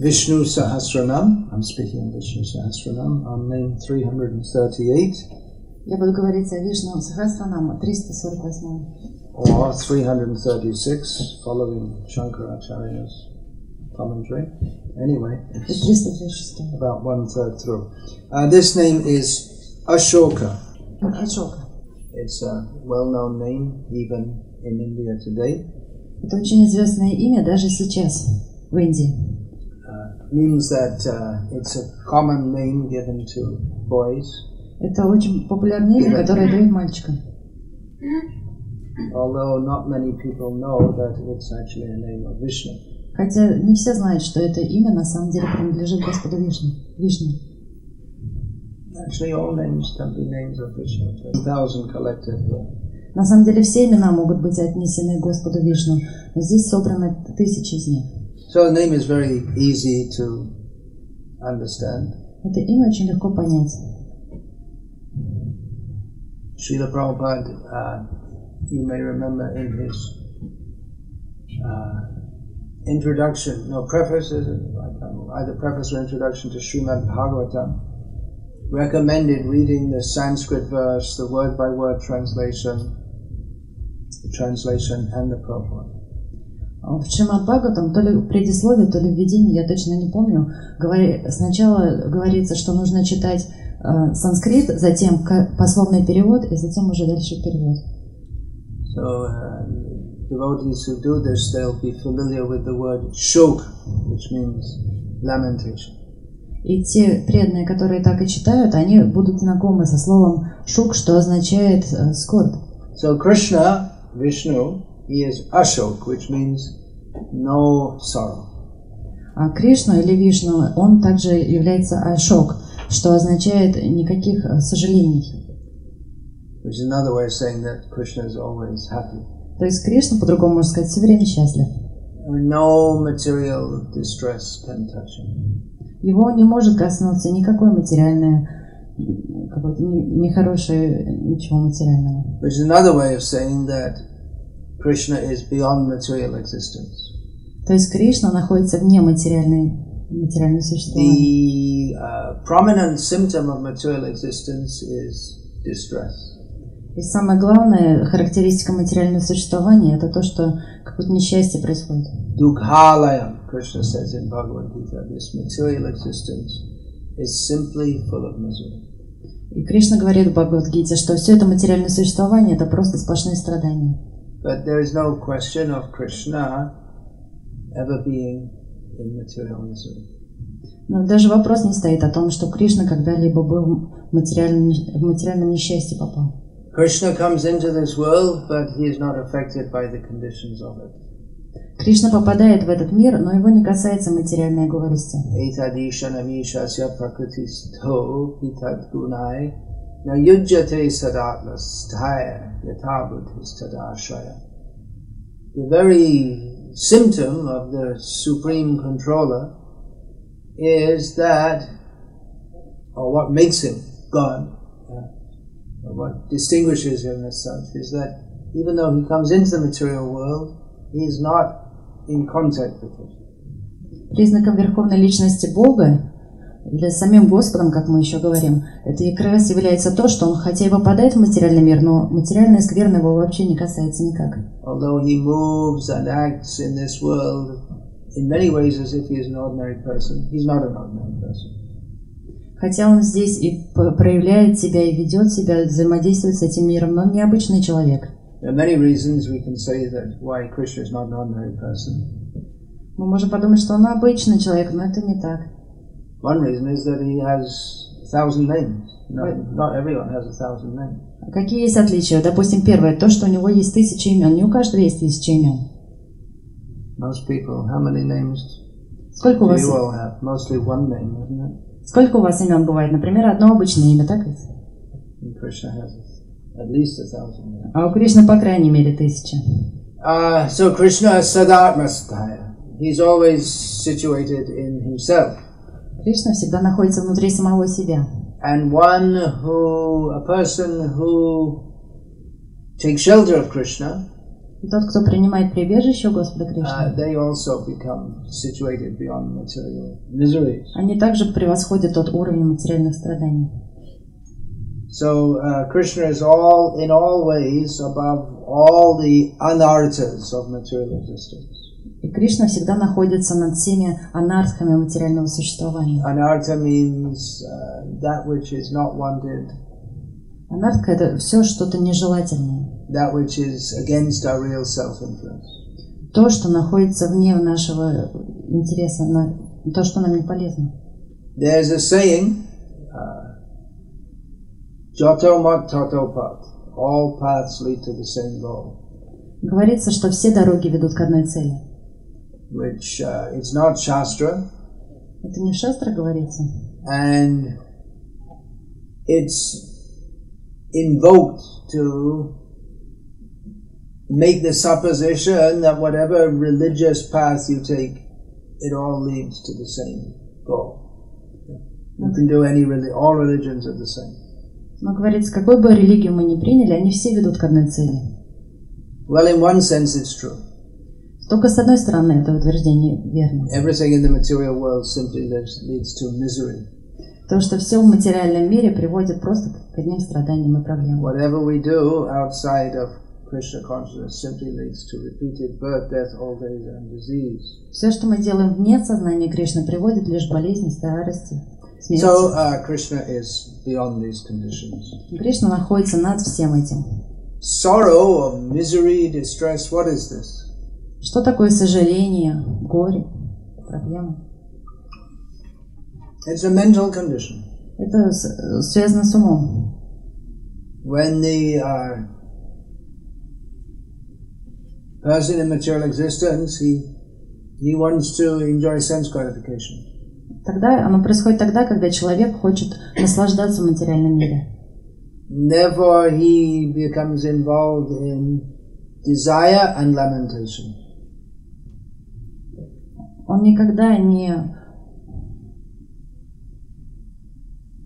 Vishnu Sahasranam. I'm speaking of Vishnu Sahasranam on name 338 Я буду говорить о Вишну Сахасранам 348. or 336 following Shankaracharya's commentary. Anyway, И it's 336. about one third through. Uh, this name is Ashoka. Ашока. It's a well known name even in India today. Это очень известное имя даже сейчас в Индии. Means that uh, it's a common name given to boys, Это очень популярное имя, которое дают мальчикам. although not many people know that it's actually a name of Vishnu. Хотя не все знают, что это имя на самом деле принадлежит Господу Вишну. Вишну. Actually, all names can be names of Vishnu. Thousand collected here. На самом деле все имена могут быть отнесены к Господу Вишну, но здесь собраны тысячи из них. So the name is very easy to understand. Это имя очень легко понять. Srila Prabhupada, uh, you may remember in his uh, introduction, no preface, is it? I can't remember, either preface or introduction to Srimad Bhagavatam, recommended reading the Sanskrit verse, the word by word translation, the translation, and the purport. В Шримад Бхагаватам, то ли в предисловии, то ли в введении, я точно не помню, говори- сначала говорится, что нужно читать э, санскрит, затем пословный перевод, и затем уже дальше перевод. So, uh, devotees who do this, they'll be familiar with the word shok, which means lamentation. И те преданные, которые так и читают, они будут знакомы со словом шук, что означает э, скорбь. So Krishna, Vishnu, he is Ashok, which means no sorrow. А Кришна или Вишну, он также является Ашок, что означает никаких э, сожалений. Which is another way of saying that Krishna is always happy. То есть Кришна, по-другому можно сказать, все время счастлив. No material distress can touch him. Его не может коснуться никакое материальное, какое-то не- нехорошее, ничего материального. Which is another way of saying that Krishna is beyond material existence. То есть Кришна находится вне материальной, материального существования. The uh, prominent symptom of material existence is distress. И самое главное, характеристика материального существования, это то, что какое-то несчастье происходит. Dukhalayam, Krishna says in Bhagavad Gita, this material existence is simply full of misery. И Кришна говорит в Бхагавадгите, что все это материальное существование – это просто сплошные страдания. But there is no question of Krishna ever being in material misery. Но даже вопрос не стоит о том, что Кришна когда-либо был в материальном, в материальном несчастье попал. Krishna comes into this world, but he is not affected by the conditions of it. Кришна попадает в этот мир, но его не касается материальной горести. Etadishanamishasya prakritisto hitad gunai na yujyate sadatmastaya yatabudhistadashaya. The very symptom of the supreme controller is that, or what makes him God, uh, or what distinguishes him as such, is that even though he comes into the material world, he is not in contact with it. Признаком верховной личности Бога, или самим Господом, как мы еще говорим, это как раз является то, что он хотя и попадает в материальный мир, но материальная скверна его вообще не касается никак. Хотя он здесь и проявляет себя, и ведет себя, взаимодействует с этим миром, но он необычный человек. There are many reasons we can say that why Krishna is not an ordinary person. Мы можем подумать, что он обычный человек, но это не так. One reason is that he has a thousand names. No, not everyone has a thousand names. А Какие есть отличия? Допустим, первое, то, что у него есть тысяча имен. Не у каждого есть тысяча имен. Most people, how many names Сколько у вас, you all have? Mostly one name, isn't it? сколько у вас имен бывает? Например, одно обычное имя, так ведь? And Krishna has at least a thousand names. А у Кришны, по крайней мере, тысяча. Uh, so Krishna is Sadatmastaya. He's always situated in himself. Кришна всегда находится внутри самого себя. and one who, a person who takes shelter of Krishna И тот, кто принимает прибежище у Господа uh, Кришны, miseries. они также превосходят тот уровень материальных страданий. So uh, Krishna is all in all ways above all the anarthas of material existence. И Кришна всегда находится над всеми анархами материального существования. Anartha means uh, that which is not wanted, Анартха – это все что-то нежелательное. that which is against our real self-interest. То, что находится вне нашего интереса, на- то, что нам не полезно. There's a saying, uh, Joto mat toto pat. All paths lead to the same goal, Говорится, что все дороги ведут к одной цели. which uh, it's not Shastra, Это не в Шастра говорится. and it's invoked to make the supposition that whatever religious path you take, it all leads to the same goal. You can do any reli- all religions are the same. Но говорится, какой бы религию мы ни приняли, они все ведут к одной цели. Well, in one sense, it's true. Только с одной стороны это утверждение верно. Everything in the material world simply leads to misery. То, что все в материальном мире приводит просто к одним страданиям и проблемам. Whatever we do outside of Krishna consciousness simply leads to repeated birth, death, old age, and disease. Все, что мы делаем вне сознания Кришны, приводит лишь к болезни, старости, смерти. So uh, Krishna is beyond these conditions. Кришна находится над всем этим. Sorrow or misery, distress, what is this? Что такое сожаление, горе, проблема? It's a mental condition. Это связано с умом. When the uh, person in material existence, he, he wants to enjoy sense gratification. Тогда оно происходит тогда, когда человек хочет наслаждаться в материальном мире. Therefore, he becomes involved in desire and lamentation. Он никогда не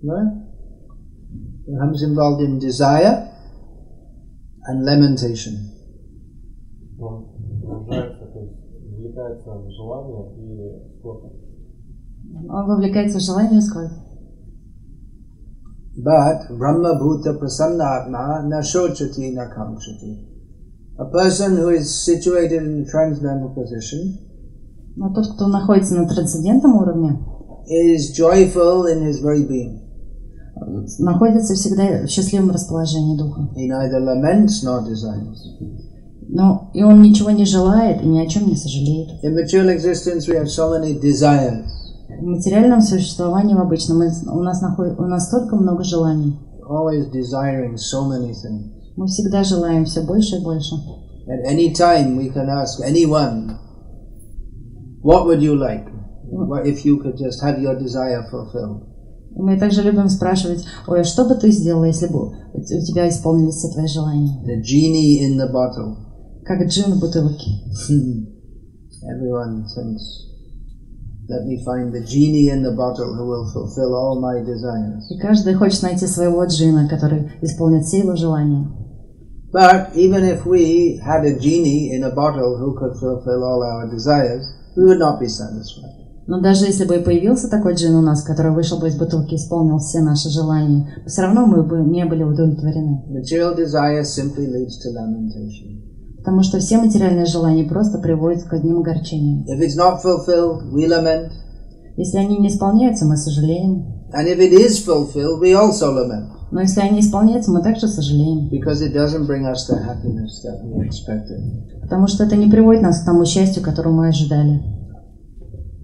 Right? Becomes involved in desire and lamentation. Он погружается, то есть вовлекается в желание и скорбь. он вовлекается в желание и скорбь. But Brahma Bhuta Prasannatma na shochati na kamchati. A person who is situated in the transcendental position Но тот, кто находится на трансцендентном уровне, is joyful in his very being. находится всегда в счастливом расположении духа. He neither laments nor desires. Но и он ничего не желает и ни о чем не сожалеет. In material existence, we have so many desires. В материальном существовании в обычном у нас, наход- у нас столько много желаний. Always desiring so many things. Мы всегда желаем все больше и больше. At any time, we can ask anyone, What would you like What if you could just have your desire fulfilled? И мы также любим спрашивать, ой, а что бы ты сделал, если бы у т- у тебя исполнились все твои желания? The genie in the bottle. Как джин в бутылке. Everyone thinks, Let me find the genie in the bottle who will fulfill all my desires. И каждый хочет найти своего джина, который исполнит все его желания. But even if we had a genie in a bottle who could fulfill all our desires, we would not be satisfied. Но даже если бы и появился такой джин у нас, который вышел бы из бутылки и исполнил все наши желания, все равно мы бы не были удовлетворены. Material desire simply leads to lamentation. Потому что все материальные желания просто приводят к одним огорчениям. If it's not fulfilled, we lament. Если они не исполняются, мы сожалеем. And if it is fulfilled, we also lament. Но если они исполняются, мы также сожалеем. Because it doesn't bring us the happiness that we expected. Потому что это не приводит нас к тому счастью, которого мы ожидали.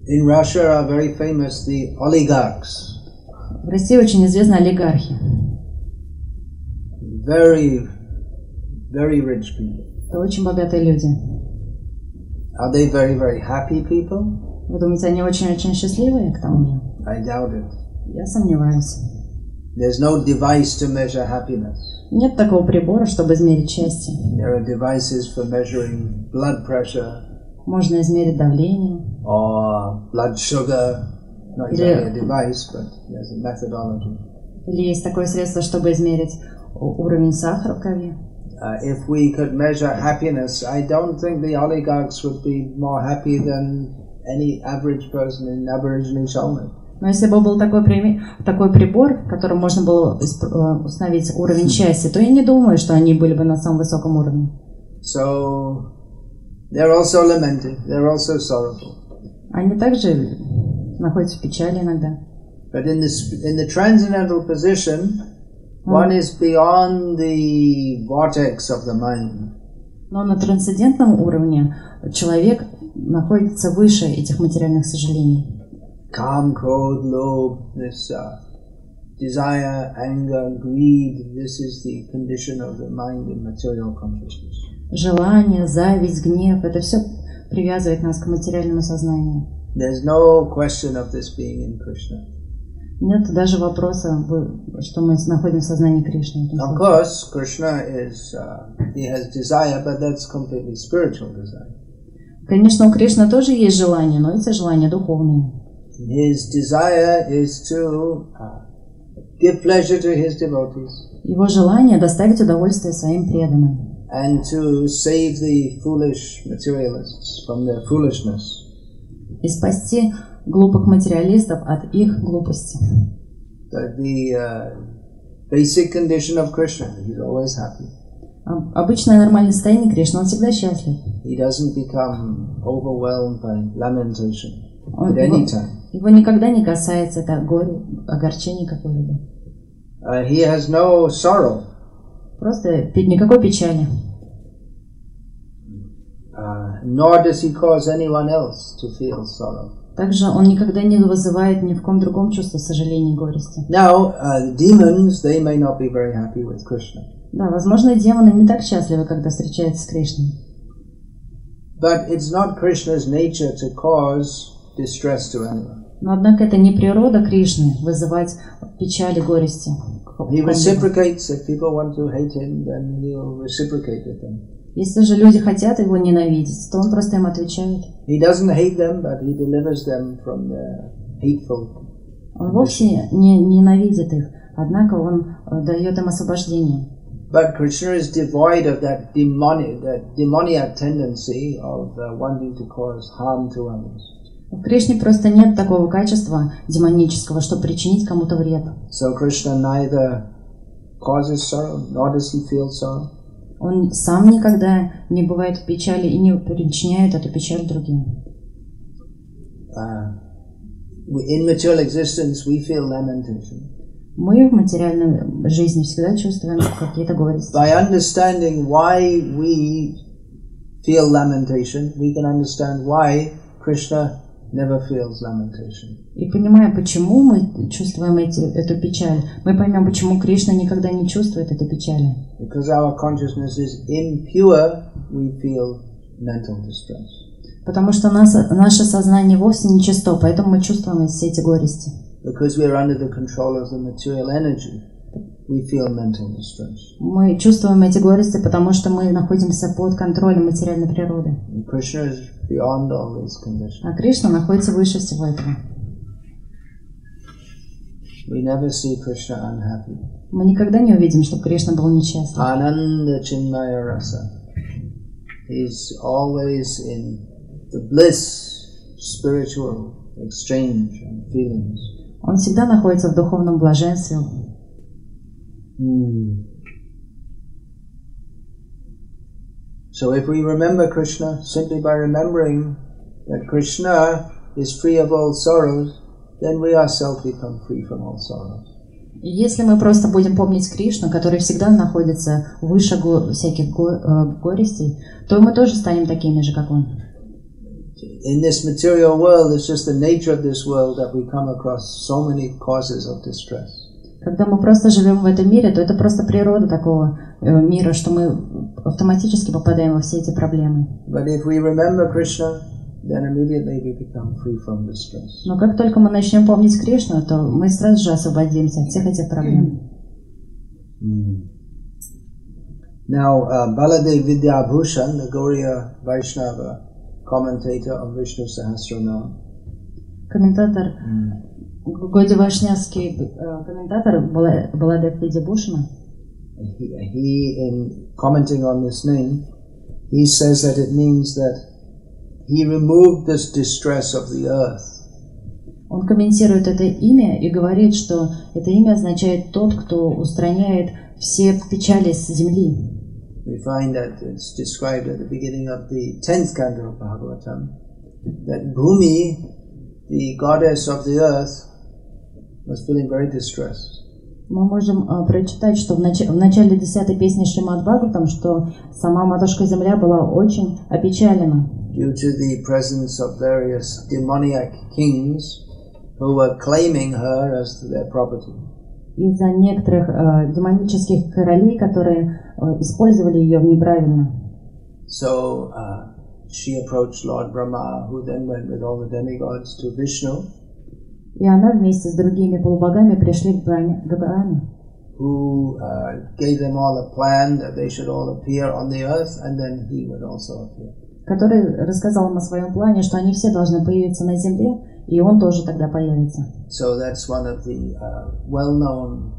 In Russia are very famous the oligarchs. В России очень известны олигархи. Very, very rich people. Это очень богатые люди. Are they very, very happy people? Вы думаете, они очень-очень счастливые к тому же? I doubt it. Я сомневаюсь. There's no device to measure happiness. Нет такого прибора, чтобы измерить счастье. There are devices for measuring blood pressure Можно измерить давление or blood sugar. Not Yeah. exactly a device, but there's a methodology. или есть такое средство, чтобы измерить у- уровень сахара в крови. uh, if we could measure happiness, I don't think the oligarchs would be more happy than any average person in Aborigine Solomon. Но если бы был такой, прими- такой прибор, которым можно было э, установить уровень счастья, то я не думаю, что они были бы на самом высоком уровне. So they're also lamenting, they're also sorrowful. Они также находятся в печали иногда. But in the, sp- in the transcendental position, one is beyond the vortex of the mind. Но на трансцендентном уровне человек находится выше этих материальных сожалений. Calm, crowd, lobe, this uh, desire, anger, greed, this is the condition of the mind in material consciousness. Желание, зависть, гнев – это все привязывает нас к материальному сознанию. There's no question of this being in Krishna. Нет даже вопроса, что мы находим в сознании Кришны. Of course, Krishna is, uh, he has desire, but that's completely spiritual desire. Конечно, у Кришны тоже есть желания, но эти желания духовные. His desire is to uh, give pleasure to his devotees Его желание доставить удовольствие своим преданным and to save the foolish materialists from their foolishness. и спасти глупых материалистов от их глупости. The, the uh, basic condition of Krishna, he's always happy. Об- Обычное нормальное состояние Кришны, он всегда счастлив. He doesn't become overwhelmed by lamentation Он- его, его никогда не касается это горе, огорчение какое-либо. Uh, he has no sorrow. Просто никакой печали. Uh, nor does he cause anyone else to feel sorrow. Также он никогда не вызывает ни в ком другом чувство сожаления и горести. Now, uh, demons, they may not be very happy with Krishna. Да, возможно, демоны не так счастливы, когда встречаются с Кришной. But it's not Krishna's nature to cause distress to anyone. Но, однако, это не природа Кришны вызывать печаль и горести. He reciprocates. If people want to hate him, then he'll reciprocate with them. Если же люди хотят его ненавидеть, то он просто им отвечает. He doesn't hate them, but he delivers them from their hateful. Он вовсе не ненавидит их, однако он э, дает им освобождение. But Krishna is devoid of that demonic, that demoniac tendency of uh, wanting to cause harm to others. В Кришне просто нет такого качества демонического, чтобы причинить кому-то вред. So Krishna neither causes sorrow, nor does he feel sorrow. Он сам никогда не бывает в печали и не причиняет эту печаль другим. Uh, in material existence, we feel lamentation. Мы в материальной жизни всегда чувствуем какие-то горести. By understanding why we feel lamentation, we can understand why Krishna never feels lamentation. И понимая, почему мы чувствуем эти, эту печаль, мы поймем, почему Кришна никогда не чувствует этой печали. Because our consciousness is impure, we feel mental distress. Потому что нас, наше сознание вовсе не чисто, поэтому мы чувствуем все эти горести. Because we are under the control of the material energy, we feel mental distress. Мы чувствуем эти горести, потому что мы находимся под контролем материальной природы. Krishna is beyond all these conditions. А Кришна находится выше всего этого. We never see Krishna unhappy. Мы никогда не увидим, чтобы Кришна был несчастлив. Ananda Chinmaya Rasa. He's always in the bliss, spiritual exchange and feelings. Он всегда находится в духовном блаженстве. Hmm. So if we remember Krishna simply by remembering that Krishna is free of all sorrows, then we ourselves become free from all sorrows. Если мы просто будем помнить Кришну, который всегда находится выше го- всяких го- э, горестей, то мы тоже станем такими же, как он. In this material world, it's just the nature of this world that we come across so many causes of distress. Когда мы просто живем в этом мире, то это просто природа такого э, мира, что мы автоматически попадаем во все эти проблемы. Но как только мы начнем помнить Кришну, то мы сразу же освободимся от всех этих проблем. Now, uh, Baladev Vidyabhushan, the Gauriya Vaishnava commentator of Vishnu Sahasranam, Комментатор. Годи Вашнявский, э, комментатор Бала- Баладев Видябушина, he, he, in commenting on this name, he says that it means that he removed this distress of the earth. Он комментирует это имя и говорит, что это имя означает тот, кто устраняет все печали с земли. We find that it's described at the beginning of the 10th canto of Bhagavatam that Bhumi, the goddess of the earth, was feeling very distressed. Мы можем э, прочитать, что в, нач- в начале десятой песни Шримад Бхагаватам, что сама Матушка Земля была очень опечалена due to the presence of various demoniac kings who were claiming her as their property. из-за некоторых э, демонических королей, которые э, использовали ее неправильно. So uh, she approached Lord Brahma, who then went with all the demigods to Vishnu, И она вместе с другими полубогами пришли к Браме, who uh, gave them all a plan that they should all appear on the earth, and then he would also appear. который рассказал им о своем плане, что они все должны появиться на земле, и он тоже тогда появится. So that's one of the uh, well-known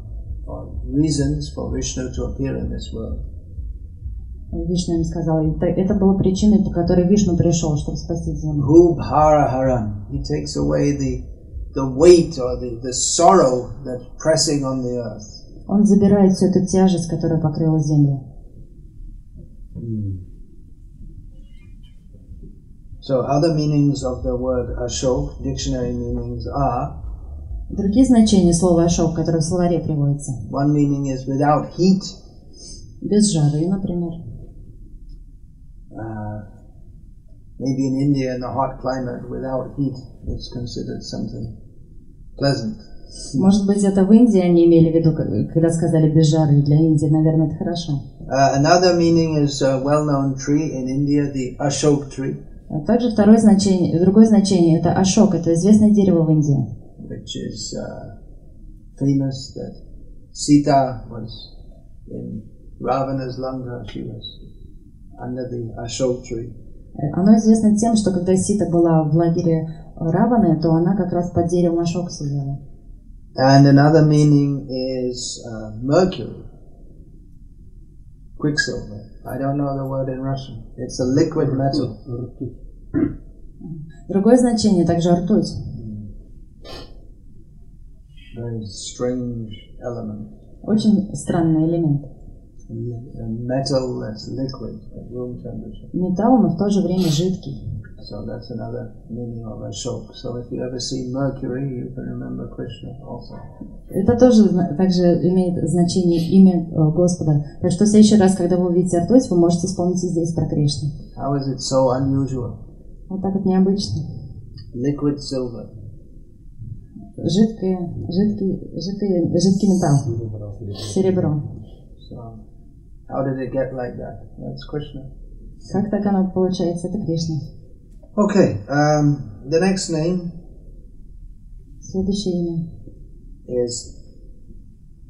uh, reasons for Vishnu to appear in this world. Вишну им сказал, это, это было причиной, по которой Вишну пришел, чтобы спасти землю. He takes away the the weight or the, the sorrow that's pressing on the earth. Он забирает всю эту тяжесть, которая покрыла землю. So other meanings of the word Ashok, dictionary meanings are Другие значения слова «ашок», которые в словаре приводятся. one meaning is without heat, Без жары, например. uh, maybe in India in the hot climate, without heat, it's considered something pleasant. Может быть, это в Индии они имели в виду, когда сказали без жары. Для Индии, наверное, это хорошо. Uh, another meaning is a well-known tree in India, the Ashok tree, А также второе значение, другое значение – это ашок, это известное дерево в Индии. which is uh, famous that Sita was in Ravana's Lanka, she was under the Ashok tree. Э, Оно известно тем, что когда Сита была в лагере Раваны, то она как раз под деревом ашок сидела. And another meaning is uh, mercury, quicksilver. I don't know the word in Russian. It's a liquid metal. Другое значение также ртуть. Very strange element. Очень странный элемент. Metal that's liquid at room temperature. Металл, но в то же время жидкий. So that's another meaning of Ashok. So if you ever see mercury, you can remember Krishna also. Это тоже также имеет значение имя э, Господа. Так что в следующий раз, когда вы увидите ртуть, вы можете вспомнить и здесь про Кришну. How is it so unusual? Вот так вот необычно. Liquid silver. Жидкое, жидкий, жидкий, жидкий металл. Серебро. So how did it get like that? That's Krishna. Как так оно получается? Это Кришна. Okay, um, the next name Следующее имя. is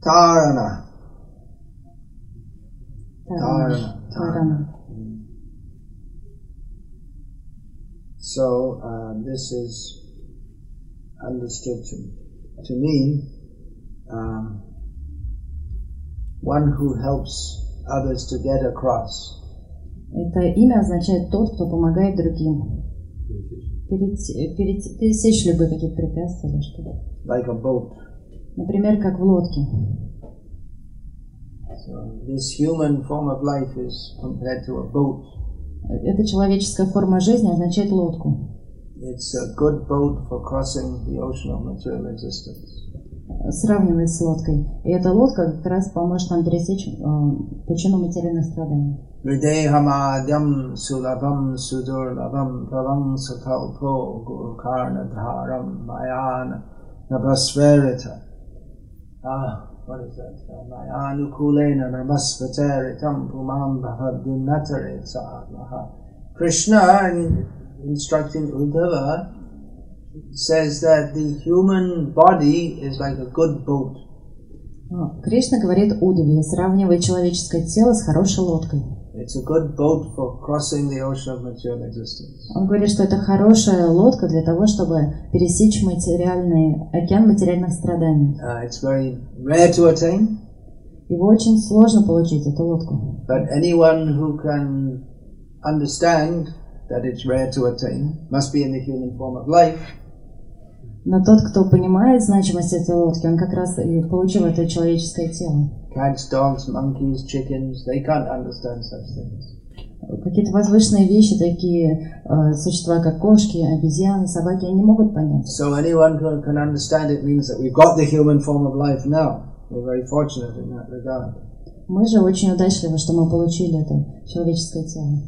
Tarana. Тарана. Тарана. Тарана. So uh, this is understood to, to mean um, one who helps others to get across. Это имя означает тот, кто помогает другим. Пересечь. Перейти- перейти- пересечь любые какие-то препятствия или что-то. like a boat. Например, как в лодке. So this human form of life is compared to a boat. Эта человеческая форма жизни означает лодку. It's a good boat for crossing the ocean of material existence. Сравнивает с лодкой. И эта лодка как раз поможет нам пересечь э, пучину материальных страданий. Ah? Uh, in instructing Uddhava, says that the human body is like a good boat. А, Кришна говорит Удове, сравнивая человеческое тело с хорошей лодкой. It's a good boat for crossing the ocean of material existence. Он говорит, что это хорошая лодка для того, чтобы пересечь материальный океан материальных страданий. Uh, it's very rare to attain, Его очень сложно получить, эту лодку. But anyone who can understand that it's rare to attain must be in the human form of life. Но тот, кто понимает значимость этой лодки, он как раз и получил это человеческое тело. Cats, dogs, monkeys, chickens, they can't understand such things. Какие-то возвышенные вещи, такие э, существа, как кошки, обезьяны, собаки, они не могут понять. So anyone who can understand it means that we've got the human form of life now. We're very fortunate in that regard. Мы же очень удачливы, что мы получили это человеческое тело.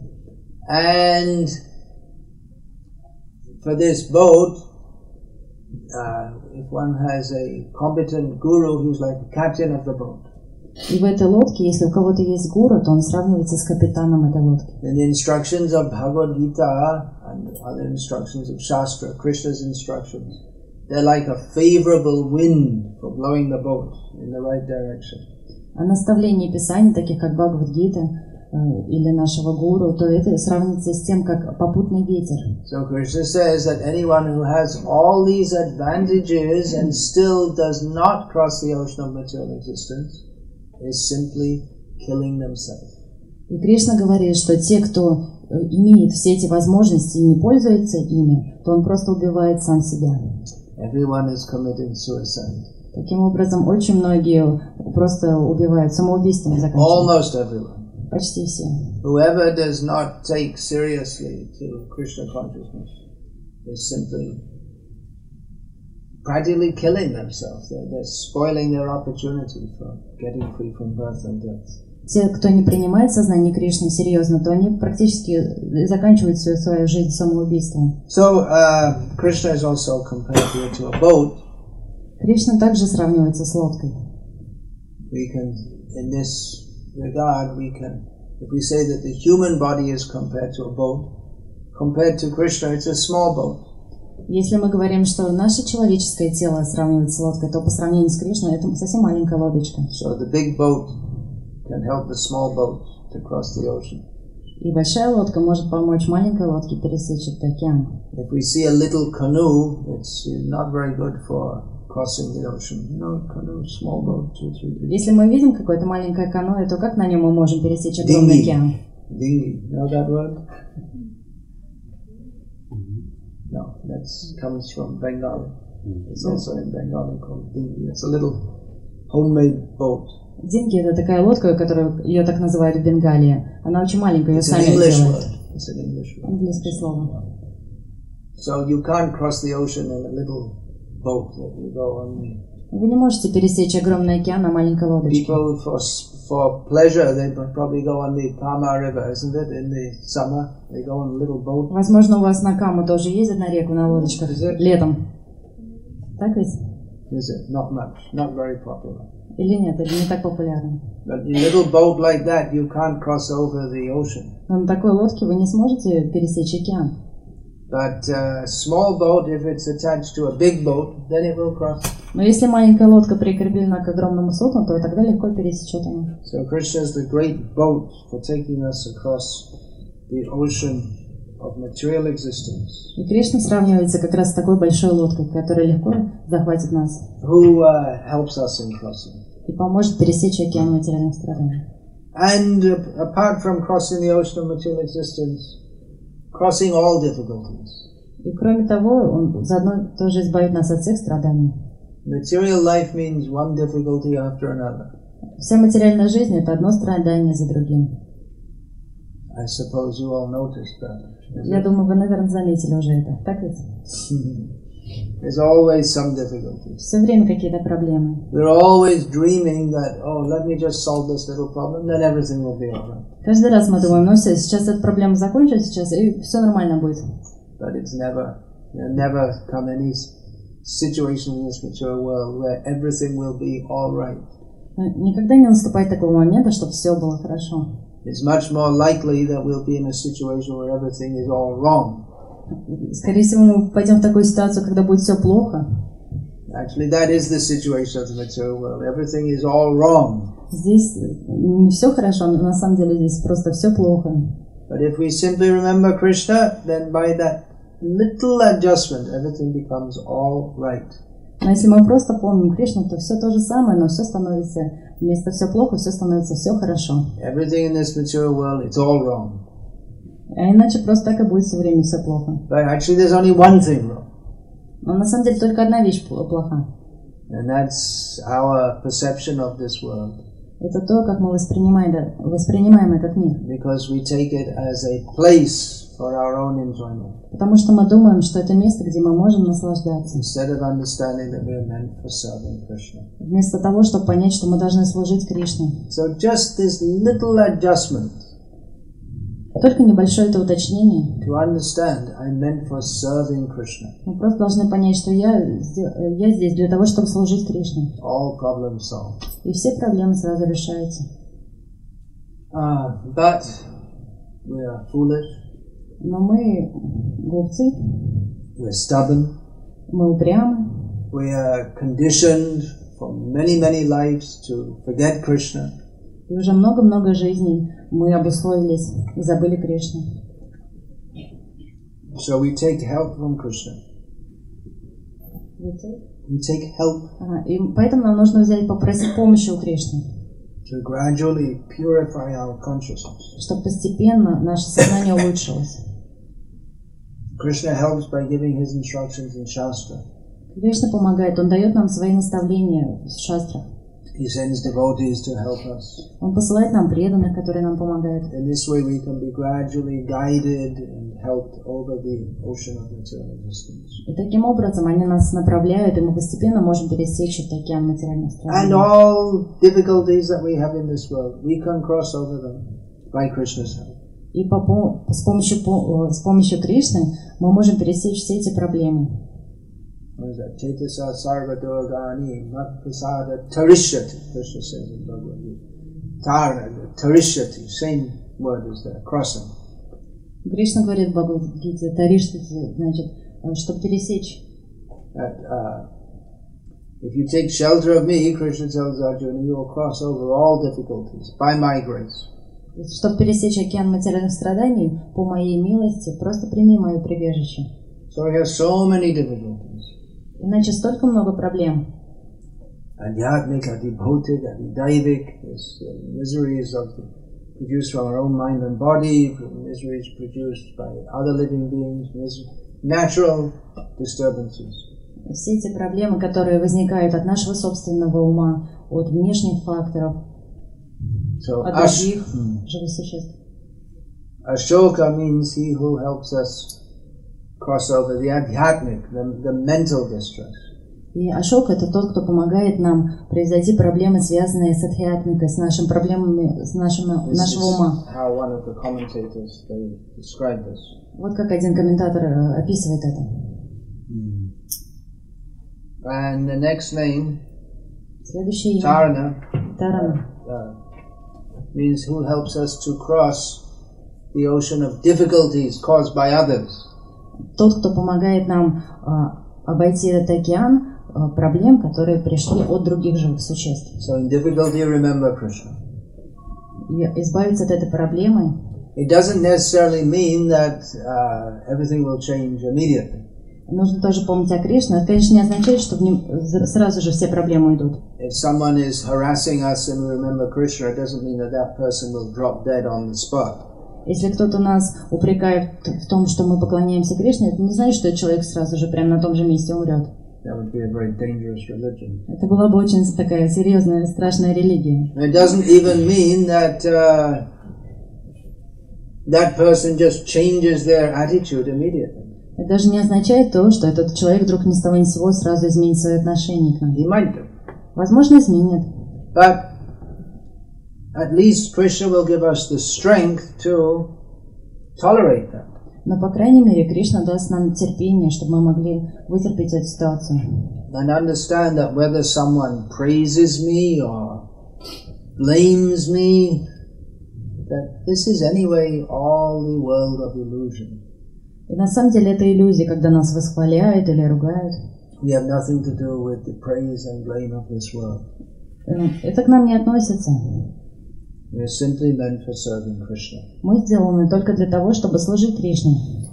And for this boat, uh, if one has a competent guru, he's like the captain of the boat. И в этой лодке, если у кого-то есть гуру, то он сравнивается с капитаном этой лодки. And the instructions of Bhagavad Gita and other instructions of Shastra, Krishna's instructions, they're like a favorable wind for blowing the boat in the right direction. А наставления Писаний, таких как Бхагавадгита э, или нашего гуру, то это сравнится с тем, как попутный ветер. So Krishna says that anyone who has all these advantages and still does not cross the ocean of material existence is simply killing themselves. И Кришна говорит, что те, кто э, имеет все эти возможности и не пользуется ими, то он просто убивает сам себя. Everyone is committing suicide. Таким образом, очень многие просто убивают самоубийством. Almost everyone. Почти все. Whoever does not take seriously to Krishna consciousness is simply practically killing themselves. They're, they're spoiling their opportunity for getting free from birth and death. Те, кто не принимает сознание Кришны серьезно, то они практически заканчивают всю свою жизнь самоубийством. So uh, Krishna is also compared here to a boat. Кришна также сравнивается с лодкой. We can, in this regard, we can, if we say that the human body is compared to a boat, compared to Krishna, it's a small boat. Если мы говорим, что наше человеческое тело сравнивается с лодкой, то по сравнению с Кришной это совсем маленькая лодочка. So the big boat can help the small boat to cross the ocean. И большая лодка может помочь маленькой лодке пересечь этот океан. If we see a little canoe, it's not very good for crossing the ocean. You know, canoe, small boat, two, three people. Если мы видим какое-то маленькое каноэ, то как на нем мы можем пересечь огромный океан? Dinghy, know that word? No, that comes from Bengali. It's also in Bengali called dinghy. It's a little homemade boat. Динги это такая лодка, которую ее так называют в Бенгалии. Она очень маленькая, ее сами делают. Английское слово. So you can't cross the ocean in a little Вы не можете пересечь огромный океан на маленькой лодочке. People for for pleasure, they probably go on the Kama River, isn't it? In the summer, they go on a little boat. Возможно, у вас на Каму тоже ездят на реку на лодочках летом. Так ведь? Is it? Not much, not very popular. Или нет? Или не так популярно? But in a little boat like that, you can't cross over the ocean. Но на такой лодке вы не сможете пересечь океан. But uh, small boat, if it's attached to a big boat, then it will cross. Но если маленькая лодка прикреплена к огромному судну, то тогда легко пересечет она. So Krishna is the great boat for taking us across the ocean of material existence. И Кришна сравнивается как раз с такой большой лодкой, которая легко захватит нас Who uh, helps us in crossing? и поможет пересечь океан материальных страданий. And uh, apart from crossing the ocean of material existence, crossing all difficulties. И кроме того, он заодно тоже избавит нас от всех страданий. Material life means one difficulty after another. Вся материальная жизнь – это одно страдание за другим. I suppose you all noticed that. Я думаю, вы, наверное, заметили уже это. Так ведь? There's always some difficulties. Все время какие-то проблемы. We're always dreaming that, oh, let me just solve this little problem, then everything will be all right. Каждый раз мы думаем, ну все, сейчас эта проблема закончится сейчас, и все нормально будет. But it's never, never come any situation in this material world where everything will be all right. Никогда не наступает такого момента, чтобы все было хорошо. It's much more likely that we'll be in a situation where everything is all wrong. Скорее всего, мы пойдем в такую ситуацию, когда будет все плохо. Actually, that is the situation of the material world. Everything is all wrong. Здесь не все хорошо, но на самом деле здесь просто все плохо. But if we simply remember Krishna, then by that little adjustment, everything becomes all right. Но если мы просто помним Кришну, то все то же самое, но все становится, вместо все плохо, все становится все хорошо. Everything in this material world, it's all wrong. А иначе просто так и будет все время все плохо. But actually, there's only one thing wrong, Но на самом деле только одна вещь пл- плоха. and that's our perception of this world. Это то, как мы воспринимаем, воспринимаем этот мир. Because we take it as a place for our own enjoyment, Потому что мы думаем, что это место, где мы можем наслаждаться. instead of understanding that we are meant for serving Krishna. Вместо того, чтобы понять, что мы должны служить Кришне. So just this little adjustment Только небольшое это уточнение. to understand I'm meant for serving Krishna. Мы просто должны понять, что я, э, я здесь для того, чтобы служить Кришне. All problems solved. И все проблемы сразу решаются. Ah, but we are foolish, Но мы глупцы, we're stubborn, мы упрямы, we are conditioned for many, many lives to forget Krishna. и уже много-много жизней мы обусловились и забыли Кришну. So we take help from Krishna. We take help Ага, И поэтому нам нужно взять, попросить помощи у Кришны, to gradually purify our consciousness. чтобы постепенно наше сознание улучшилось. Krishna helps by giving his instructions in Shastra. Кришна помогает, Он дает нам свои наставления в шастрах. He sends devotees to help us. Он посылает нам преданных, которые нам помогают. In this way, we can be gradually guided and helped over the ocean of material existence. И таким образом они нас направляют, и мы постепенно можем пересечь этот океан материальных And страданий. all difficulties that we have in this world, we can cross over them by Krishna's help. И по, с, помощью, по- э, с помощью Кришны мы можем пересечь все эти проблемы. What is that? Chetasa sarva durgani mat prasada tarishyati. Krishna says in Bhagavad Gita. Tarana, tarishyati, same word as there, crossing. Кришна говорит в Бхагавадгите, Тариштати, значит, чтобы пересечь. That uh, if you take shelter of me, Krishna tells Arjuna, you will cross over all difficulties by my grace. Чтобы пересечь океан материальных страданий, по моей милости, просто прими мое прибежище. So he has so many difficulties. Иначе столько много проблем. Adhyatmik, adibhotik, adidaivik, there's uh, miseries of the, produced from our own mind and body, miseries produced by other living beings, mis- natural disturbances. Все эти проблемы, которые возникают от нашего собственного ума, от внешних факторов, So от других Hmm. живых существ. Ashoka means he who helps us cross over the adhyatmic, the, the mental distress. И Ашока это тот, кто помогает нам превзойти проблемы, связанные с адхиатмикой, с нашими проблемами, с нашим, нашего ума. how one of the commentators they describe this. Вот как один комментатор э, описывает это. And the next name, Следующее имя Tarana, Тарана. uh, means who helps us to cross the ocean of difficulties caused by others. Тот, кто помогает нам э, обойти этот океан э, проблем, которые пришли от других живых существ. So in difficulty, remember Krishna. И избавиться от этой проблемы It doesn't necessarily mean that uh, everything will change immediately. нужно тоже помнить о Кришне. Это, конечно, не означает, что в нем сразу же все проблемы уйдут. If someone is harassing us and we remember Krishna, it doesn't mean that that person will drop dead on the spot. Если кто-то нас упрекает в том, что мы поклоняемся Кришне, это не значит, что человек сразу же прямо на том же месте умрет. That would be a very dangerous religion. Это была бы очень такая серьезная, страшная религия. It doesn't even mean that uh, that person just changes their attitude immediately. Это даже не означает то, что этот человек вдруг ни с того ни с сего сразу изменит свое отношение к нам. He might do. Возможно, изменит. But at least Krishna will give us the strength to tolerate that. Но, по крайней мере, Кришна даст нам терпение, чтобы мы могли вытерпеть эту ситуацию. And understand that whether someone praises me or blames me, that this is anyway all the world of illusion. И на самом деле это иллюзия, когда нас восхваляют или ругают. We have nothing to do with the praise and blame of this world. Э, Это к нам не относится. We are simply meant for serving Krishna. Мы сделаны только для того, чтобы служить Кришне.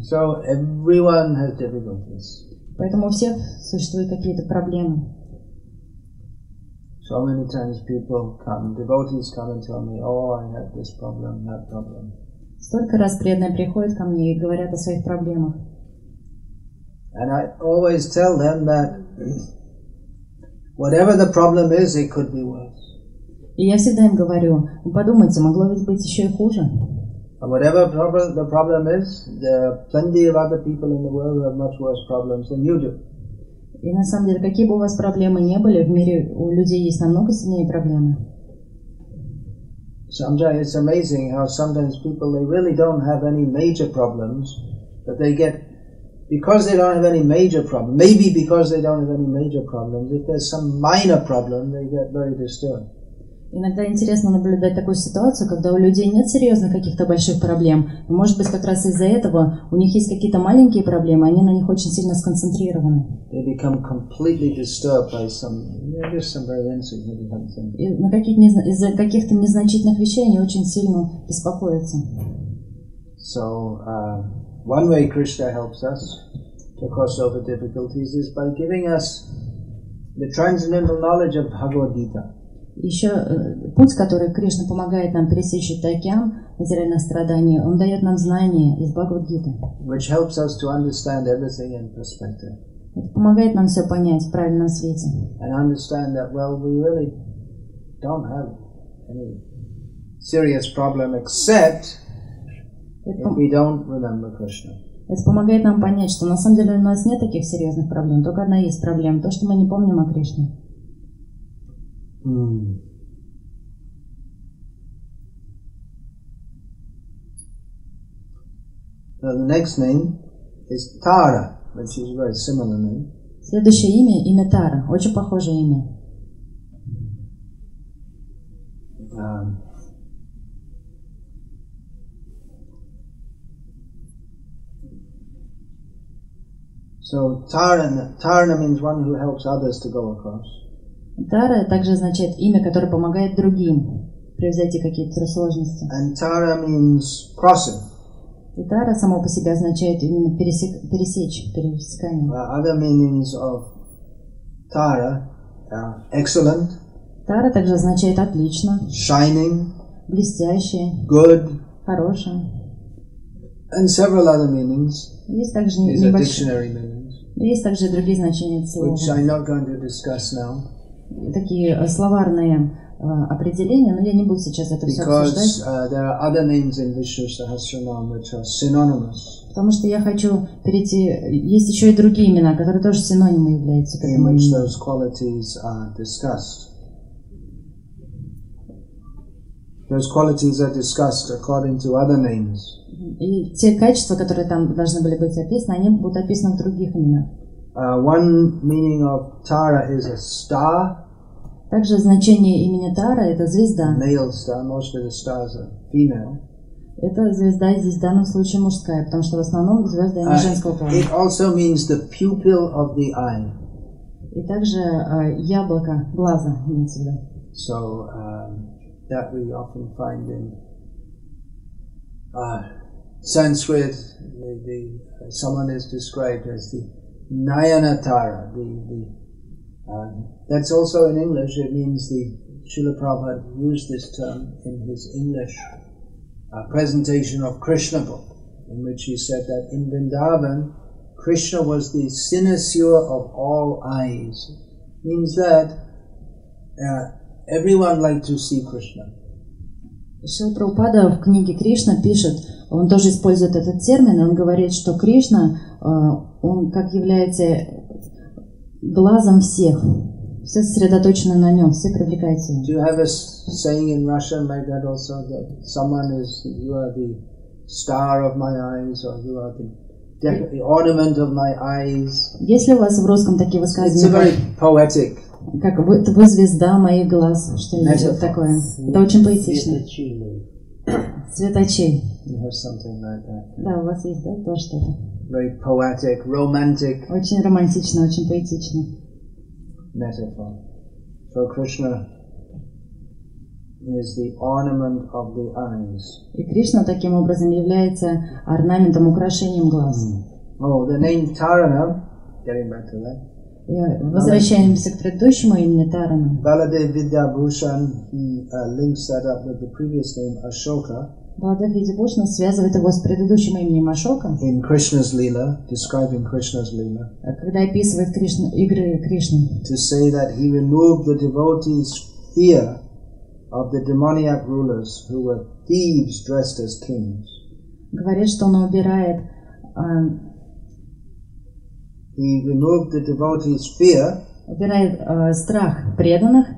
So everyone has difficulties. Поэтому у всех существуют какие-то проблемы. So many times people come, devotees come and tell me, oh, I have this problem, that problem. Столько раз преданные приходят ко мне и говорят о своих проблемах. And I always tell them that whatever the problem is, it could be worse. И я всегда им говорю, «Ну, подумайте, могло ведь быть еще и хуже. Whatever problem the problem is, there are plenty of other people in the world who have much worse problems than you do. И на самом деле, какие бы у вас проблемы не были, в мире у людей есть намного сильнее проблемы. Sometimes it's amazing how sometimes people they really don't have any major problems, but they get because they don't have any major problem. Maybe because they don't have any major problems, if there's some minor problem, they get very disturbed. Иногда интересно наблюдать такую ситуацию, когда у людей нет серьезных каких-то больших проблем. И, может быть, как раз из-за этого у них есть какие-то маленькие проблемы, они на них очень сильно сконцентрированы. На каких незна- из-за каких-то незначительных вещей они очень сильно беспокоятся. So uh, one way Krishna helps us to cross over difficulties is by giving us the transcendental knowledge of Bhagavad Gita. Еще э, путь, который Кришна помогает нам пересечь этот океан материальных страданий, он дает нам знания из Бхагавадгиты. which helps us to understand everything in perspective Это помогает нам все понять в правильном свете. and understand that, well, we really don't have any serious problem except if we don't remember Krishna. это помогает нам понять, что на самом деле у нас нет таких серьезных проблем, только одна есть проблема, то, что мы не помним о Кришне. Now, the next name is Tara, which is a very similar name. Следующее имя – имя Тара, очень похожее имя. Um, so Tarana, Tarana means one who helps others to go across. Тара также означает имя, которое помогает другим превзойти какие-то сложности. And Tara means crossing. И Тара само по себе означает именно пересек- пересечь, пересекание. Uh, other meanings of Tara are excellent, Тара также означает отлично, shining, блестящее, good, хорошее. and several other meanings. Есть также небольшие, есть также другие значения этого which слова. I'm not going to discuss now Такие э, словарные э, определения, но я не буду сейчас это все обсуждать, synonymous, потому что я хочу перейти... Есть еще и другие имена, которые тоже синонимы являются к этому имени. Those qualities are discussed according to other names. И те качества, которые там должны были быть описаны, они будут описаны в других именах. Uh, one meaning of Tara is a star, Также значение имени Тара – это звезда. male star. Most of the stars are female. Это звезда здесь в данном случае мужская, потому что в основном звезды они Uh, женского пола. it also means the pupil of the eye. И также э, яблоко глаза имеется в виду. So um, that we often find in uh, Sanskrit. The, the, someone is described as the Nayanatara. The, the, uh, that's also in English. It means the Srila Prabhupada used this term in his English uh, presentation of Krishna book, in which he said that in Vrindavan, Krishna was the cynosure of all eyes. Means that uh, everyone liked to see Krishna. Шила Прабхупада в книге Кришна пишет, он тоже использует этот термин, и он говорит, что Кришна, э, он как является глазом всех. Все сосредоточены на нем, все привлекаются. Do you have a saying in Russian like that also that someone is you are the star of my eyes or you are the, the ornament of my eyes? Есть ли у вас в русском такие It's высказывания, very poetic. как, вы, вы звезда моих глаз, что-нибудь вот такое? Это очень поэтично. Something like. Да, у вас есть, да, тоже что-то? Very poetic, romantic Очень романтично, очень поэтично. metaphor. So Krishna is the ornament of the eyes. И Кришна таким образом является орнаментом, украшением глаз. Oh, the name Tarana getting back to that. И возвращаемся к предыдущему имени Тарана. Baladev Vidyabhushan, he uh, links that up with the previous name Ashoka Баладев Видибушна связывает его с предыдущим именем Ашока, in Krishna's Leela, describing Krishna's Leela, когда описывает Кришна, игры Кришны. to say that he removed the devotees' fear of the demoniac rulers who were thieves dressed as kings. Говорит, что он убирает, а, He removed the devotees' fear убирает а, страх преданных,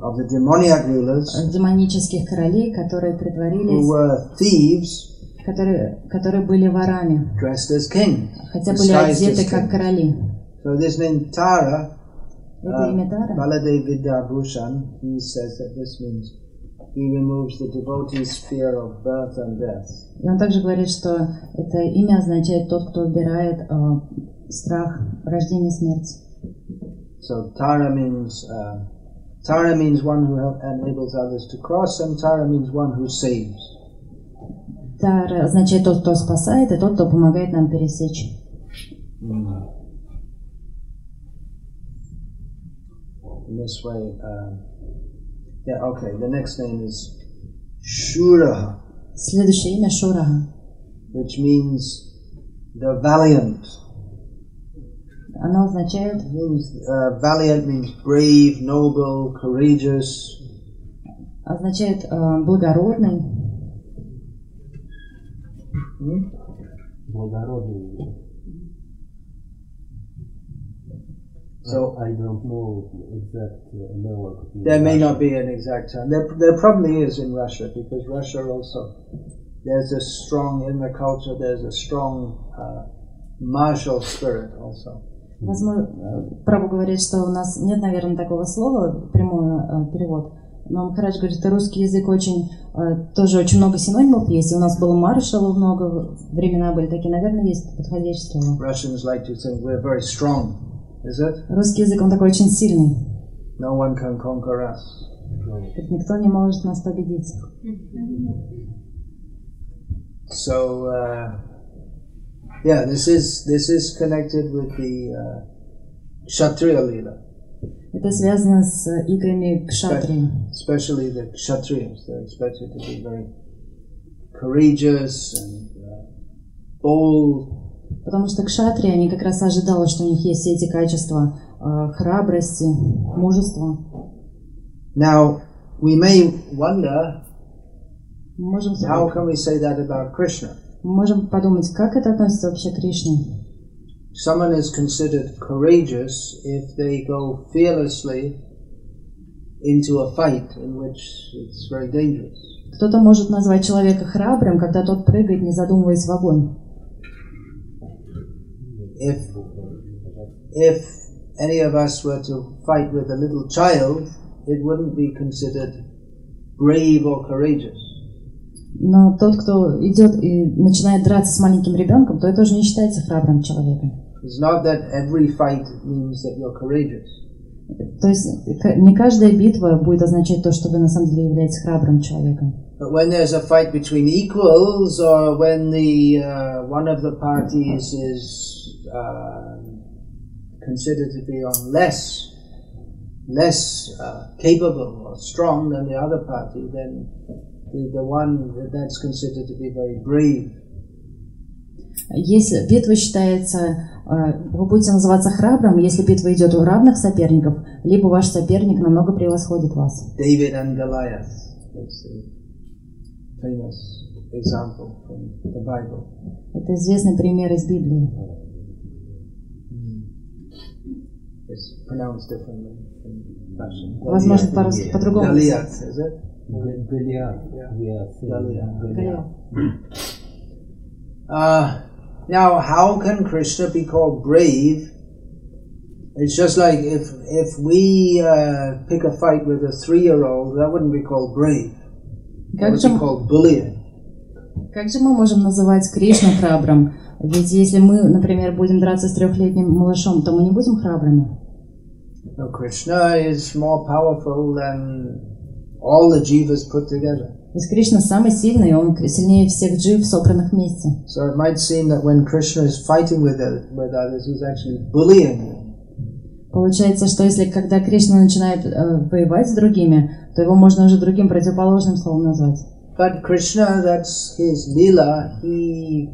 of the demoniac rulers а, демонических королей, которые who притворились, were thieves которые, которые были ворами, dressed as kings, хотя были одеты как короли. So this name Tara, Это имя Тара. Baladev Vidyabhushan, he says that this means he removes the devotees' fear of birth and death. И он также говорит, что это имя означает тот, кто убирает а, страх рождения и смерти. So Tara means uh, Tara means one who help, enables others to cross, and Tara means one who saves. Тара означает тот, кто спасает, и тот, кто помогает нам пересечь. In this way, uh, yeah. Okay. The next name is Shuraha, Следующее имя Шурага. which means the valiant. Оно означает, It means uh, valiant means brave, noble, courageous. означает э, благородный, Благородный. So I don't know exact uh, analog. in there may Russian. not be an exact term. There, there probably is in Russia because Russia also there's a strong in the culture. There's a strong uh, martial spirit also. Возможно, э, Прабу говорит, что у нас нет, наверное, такого слова, прямой э, перевод. Но Махарадж говорит, что русский язык очень, э, тоже очень много синонимов есть. И у нас было маршалов много, времена были такие, наверное, есть подходящее слово. Russians like to think we're very strong. Is it? Русский язык, он такой очень сильный. No one can conquer us. Говорит, никто не может нас победить. So uh, yeah, this is this is connected with the uh, Kshatriya Leela, Это связано с играми кшатрии. especially the Kshatriyas. They're expected to be very courageous and uh, bold. Потому что кшатрии, они как раз ожидали, что у них есть все эти качества э, храбрости, мужества. Now we may wonder Мы можем, how can we say that about Krishna? Мы можем подумать, как это относится вообще к Кришне. Someone is considered courageous if they go fearlessly into a fight in which it's very dangerous. Кто-то может назвать человека храбрым, когда тот прыгает, не задумываясь в огонь. If if any of us were to fight with a little child, it wouldn't be considered brave or courageous. Но тот, кто идет и начинает драться с маленьким ребенком, то это уже не считается храбрым человеком. It's not that every fight means that you're courageous. То есть не каждая битва будет означать то, что вы на самом деле являетесь храбрым человеком. But when there's a fight between equals, or when the uh, one of the parties is uh, considered to be on less less uh, capable or strong than the other party, then the, the one that- that's considered to be very brave. Если битва считается, э, вы будете называться храбрым, если битва идет у равных соперников, либо ваш соперник намного превосходит вас. David and Goliath is the famous example from the Bible. Это известный пример из Библии. It's pronounced differently in Russian. Возможно, по-другому. Goliath, is it? Голиаф. Uh, now, how can Krishna be called brave? It's just like if if we uh, pick a fight with a three-year-old, that wouldn't be called brave. That would be called bullying. как же мы можем называть Кришну храбрым? Ведь если мы, например, будем драться с трехлетним малышом, то мы не будем храбрыми. No, Krishna is more powerful than all the jivas put together. То есть Кришна самый сильный, он сильнее всех джив, собранных вместе. So it might seem that when Krishna is fighting with, uh, with others, he's actually bullying them. Получается, что если когда Кришна начинает э, воевать с другими, то его можно уже другим противоположным словом назвать. But Krishna, that's his lila, he,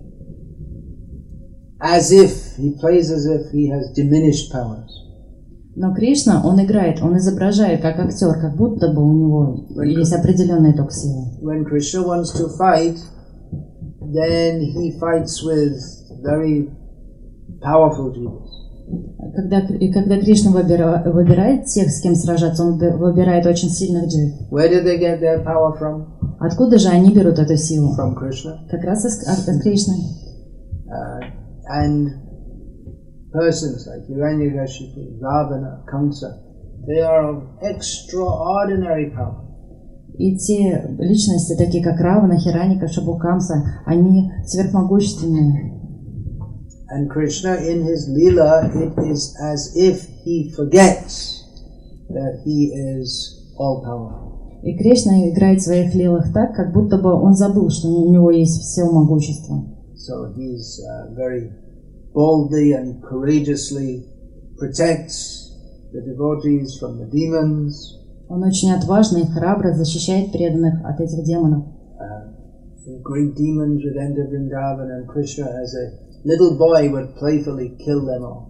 as if, he plays as if he has diminished powers. Но Кришна, он играет, он изображает как актер, как будто бы у него есть определенная ток силы. When Krishna wants to fight, then he fights with very powerful jivas. Когда, и когда Кришна выбира- выбирает тех, с кем сражаться, он вы- выбирает очень сильных джив. Where do they get their power from? Откуда же они берут эту силу? From Krishna. Как раз из, от, от Кришны. Uh, and persons like Hiranyakashipu, Ravana, Kamsa, they are of extraordinary power. И те личности, такие как Равана, Хираника, Шабукамса, они сверхмогущественные. And Krishna, in his Leela, it is as if he forgets that he is all powerful. И Кришна играет в своих лилах так, как будто бы он забыл, что у него есть все могущество. So he's uh, very boldly and courageously protects the devotees from the demons. Он очень отважно и храбро защищает преданных от этих демонов. Uh, the great demons would enter Vrindavan, and Krishna, as a little boy, would playfully kill them all.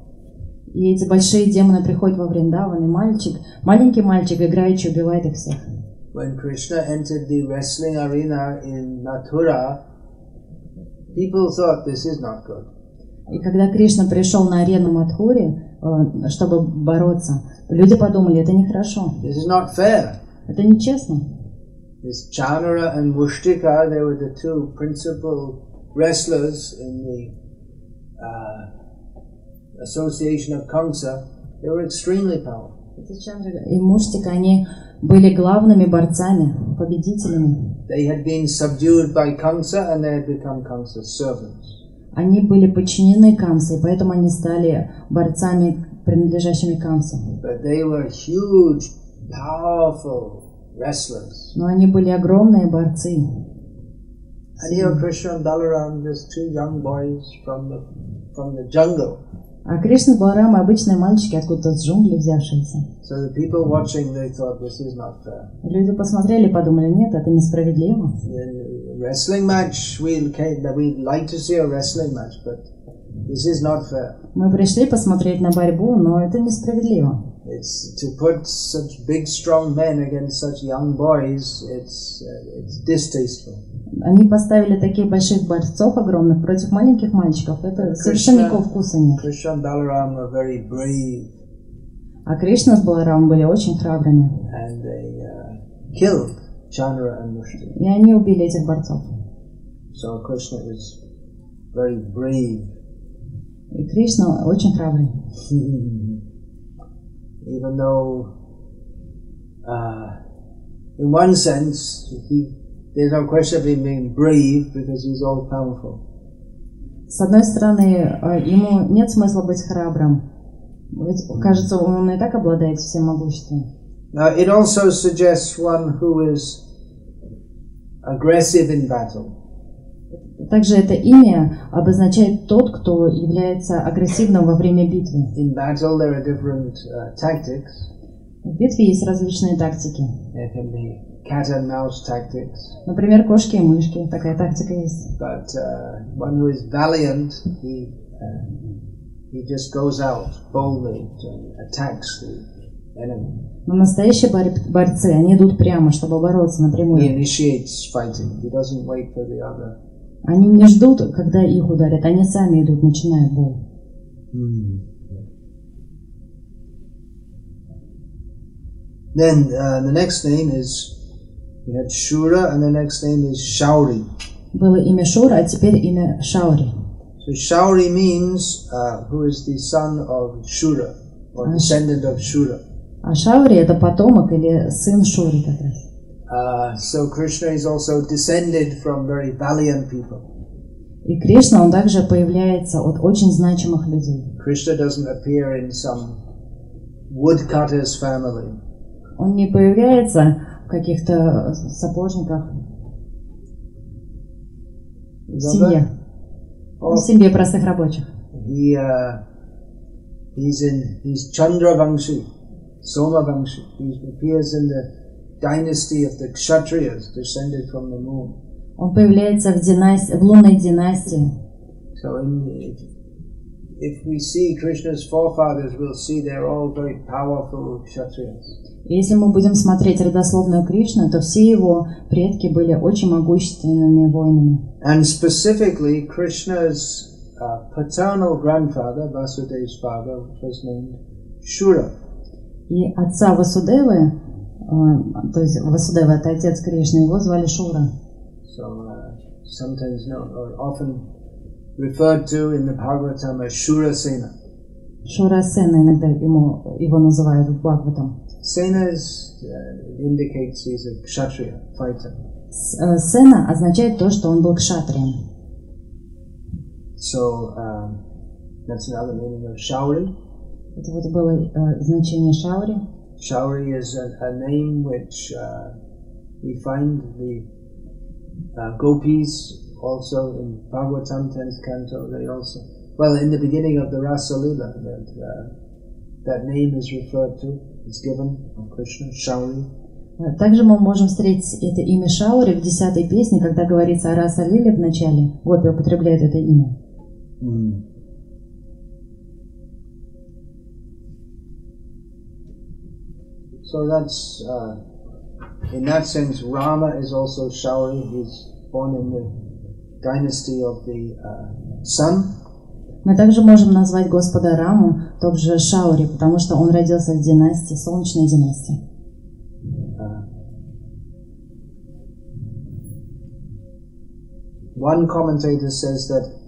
И эти большие демоны приходят во Вриндаван, и мальчик, маленький мальчик, играючи, убивает их всех. When Krishna entered the wrestling arena in Mathura, people thought this is not good. И когда Кришна пришел на арену Мадхури, э, чтобы бороться, люди подумали, это нехорошо, This is not fair. это нечестно. This Chanara and Mushtika, they were the two principal wrestlers in the uh, association of Kamsa. They were extremely powerful. Эти Чандра и Муштика, они были главными борцами, победителями. They had been subdued by Kamsa and they had become Kamsa's servants. Они были подчинены Камсе, поэтому они стали борцами, принадлежащими Камсе. Huge. Но они были огромные борцы. And here Krishna and Balaram, just two young boys from the, from the jungle. А Кришна, Баларам обычные мальчики, откуда-то с джунглей взявшиеся. So the people watching, they thought this is not fair. Люди посмотрели и подумали, нет, это несправедливо. In a wrestling match, we'll, we'd like to see a wrestling match, but this is not fair. Мы пришли посмотреть на борьбу, но это несправедливо. It's to put such big, strong men against such young boys. It's uh, it's distasteful. Они поставили таких больших борцов огромных против маленьких мальчиков. Это совершенно никакого вкуса нет. Krishna Balaram very brave, А Кришна с Баларамом были очень храбрыми. and they uh, killed Chandra and Mushti. И они убили этих борцов. So Krishna is very brave, И Кришна очень храбрый. even though, uh, in one sense, he there's no question of him being brave because he's all powerful. С одной стороны, э, ему нет смысла быть храбрым. Ведь, кажется, он и так обладает всем могуществом. Now, it also suggests one who is aggressive in battle. Также это имя обозначает тот, кто является агрессивным во время битвы. In battle, there are different uh, tactics. В битве есть различные тактики. There can be cat and mouse tactics, Например, кошки и мышки. Такая тактика есть. but uh, one who is valiant, he uh, he just goes out boldly and attacks the enemy. Но настоящие бор- борцы, они идут прямо, чтобы бороться He напрямую. initiates fighting. He doesn't wait for the other. Они не ждут, когда их ударят, они сами идут, начинают бой. Then uh, the next name is we had Shura, and the next name is Shauri. Было имя Шура, а теперь имя Шаури. So Shauri means uh, who is the son of Shura or Ah, descendant of Shura. А Шаури это потомок или сын Шури как раз. Uh, so Krishna is also descended from very valiant people. И Кришна, он также появляется от очень значимых людей. Krishna doesn't appear in some woodcutter's family. Он не появляется каких-то сапожниках. В семье. В семье простых рабочих. He, uh, he's in, he's Chandra Vamsi, Soma Vamsi. He appears in the dynasty of the Kshatriyas, descended from the moon. Он появляется в, династи... в лунной династии. So in, if, we see Krishna's forefathers, we'll see they're all very powerful Kshatriyas. Если мы будем смотреть родословную Кришны, то все его предки были очень могущественными воинами. And specifically, Krishna's uh, paternal grandfather, Vasudev's father, was named Shura. И отца Васудевы, э, то есть Васудева это отец Кришны, его звали Шура. So uh, sometimes known or often referred to in the Bhagavatam as Shura Sena. Шура Сена иногда ему, его называют в Бхагаватам. Sena is, uh, indicates he's a kshatriya, fighter. С- э, Сена означает то, что он был кшатрием. So um, that's another meaning of Shauri. Это вот было э, значение Шаури. Shauri is a, a name which uh, we find the uh, gopis also in Bhagavatam 10th canto. They also, well, in the beginning of the Rasa Lila, that uh, that name is referred to, is given of Krishna, Shauri. Э, Также мы можем встретить это имя Шаури в десятой песне, когда говорится о Раса Лиле в начале. Гопи употребляют это имя. So that's, uh, in that sense, Rama is also Shauri. He's born in the dynasty of the uh, sun. Мы также можем назвать Господа Раму, также Шаури, потому что он родился в династии, солнечной династии. Uh, one commentator says that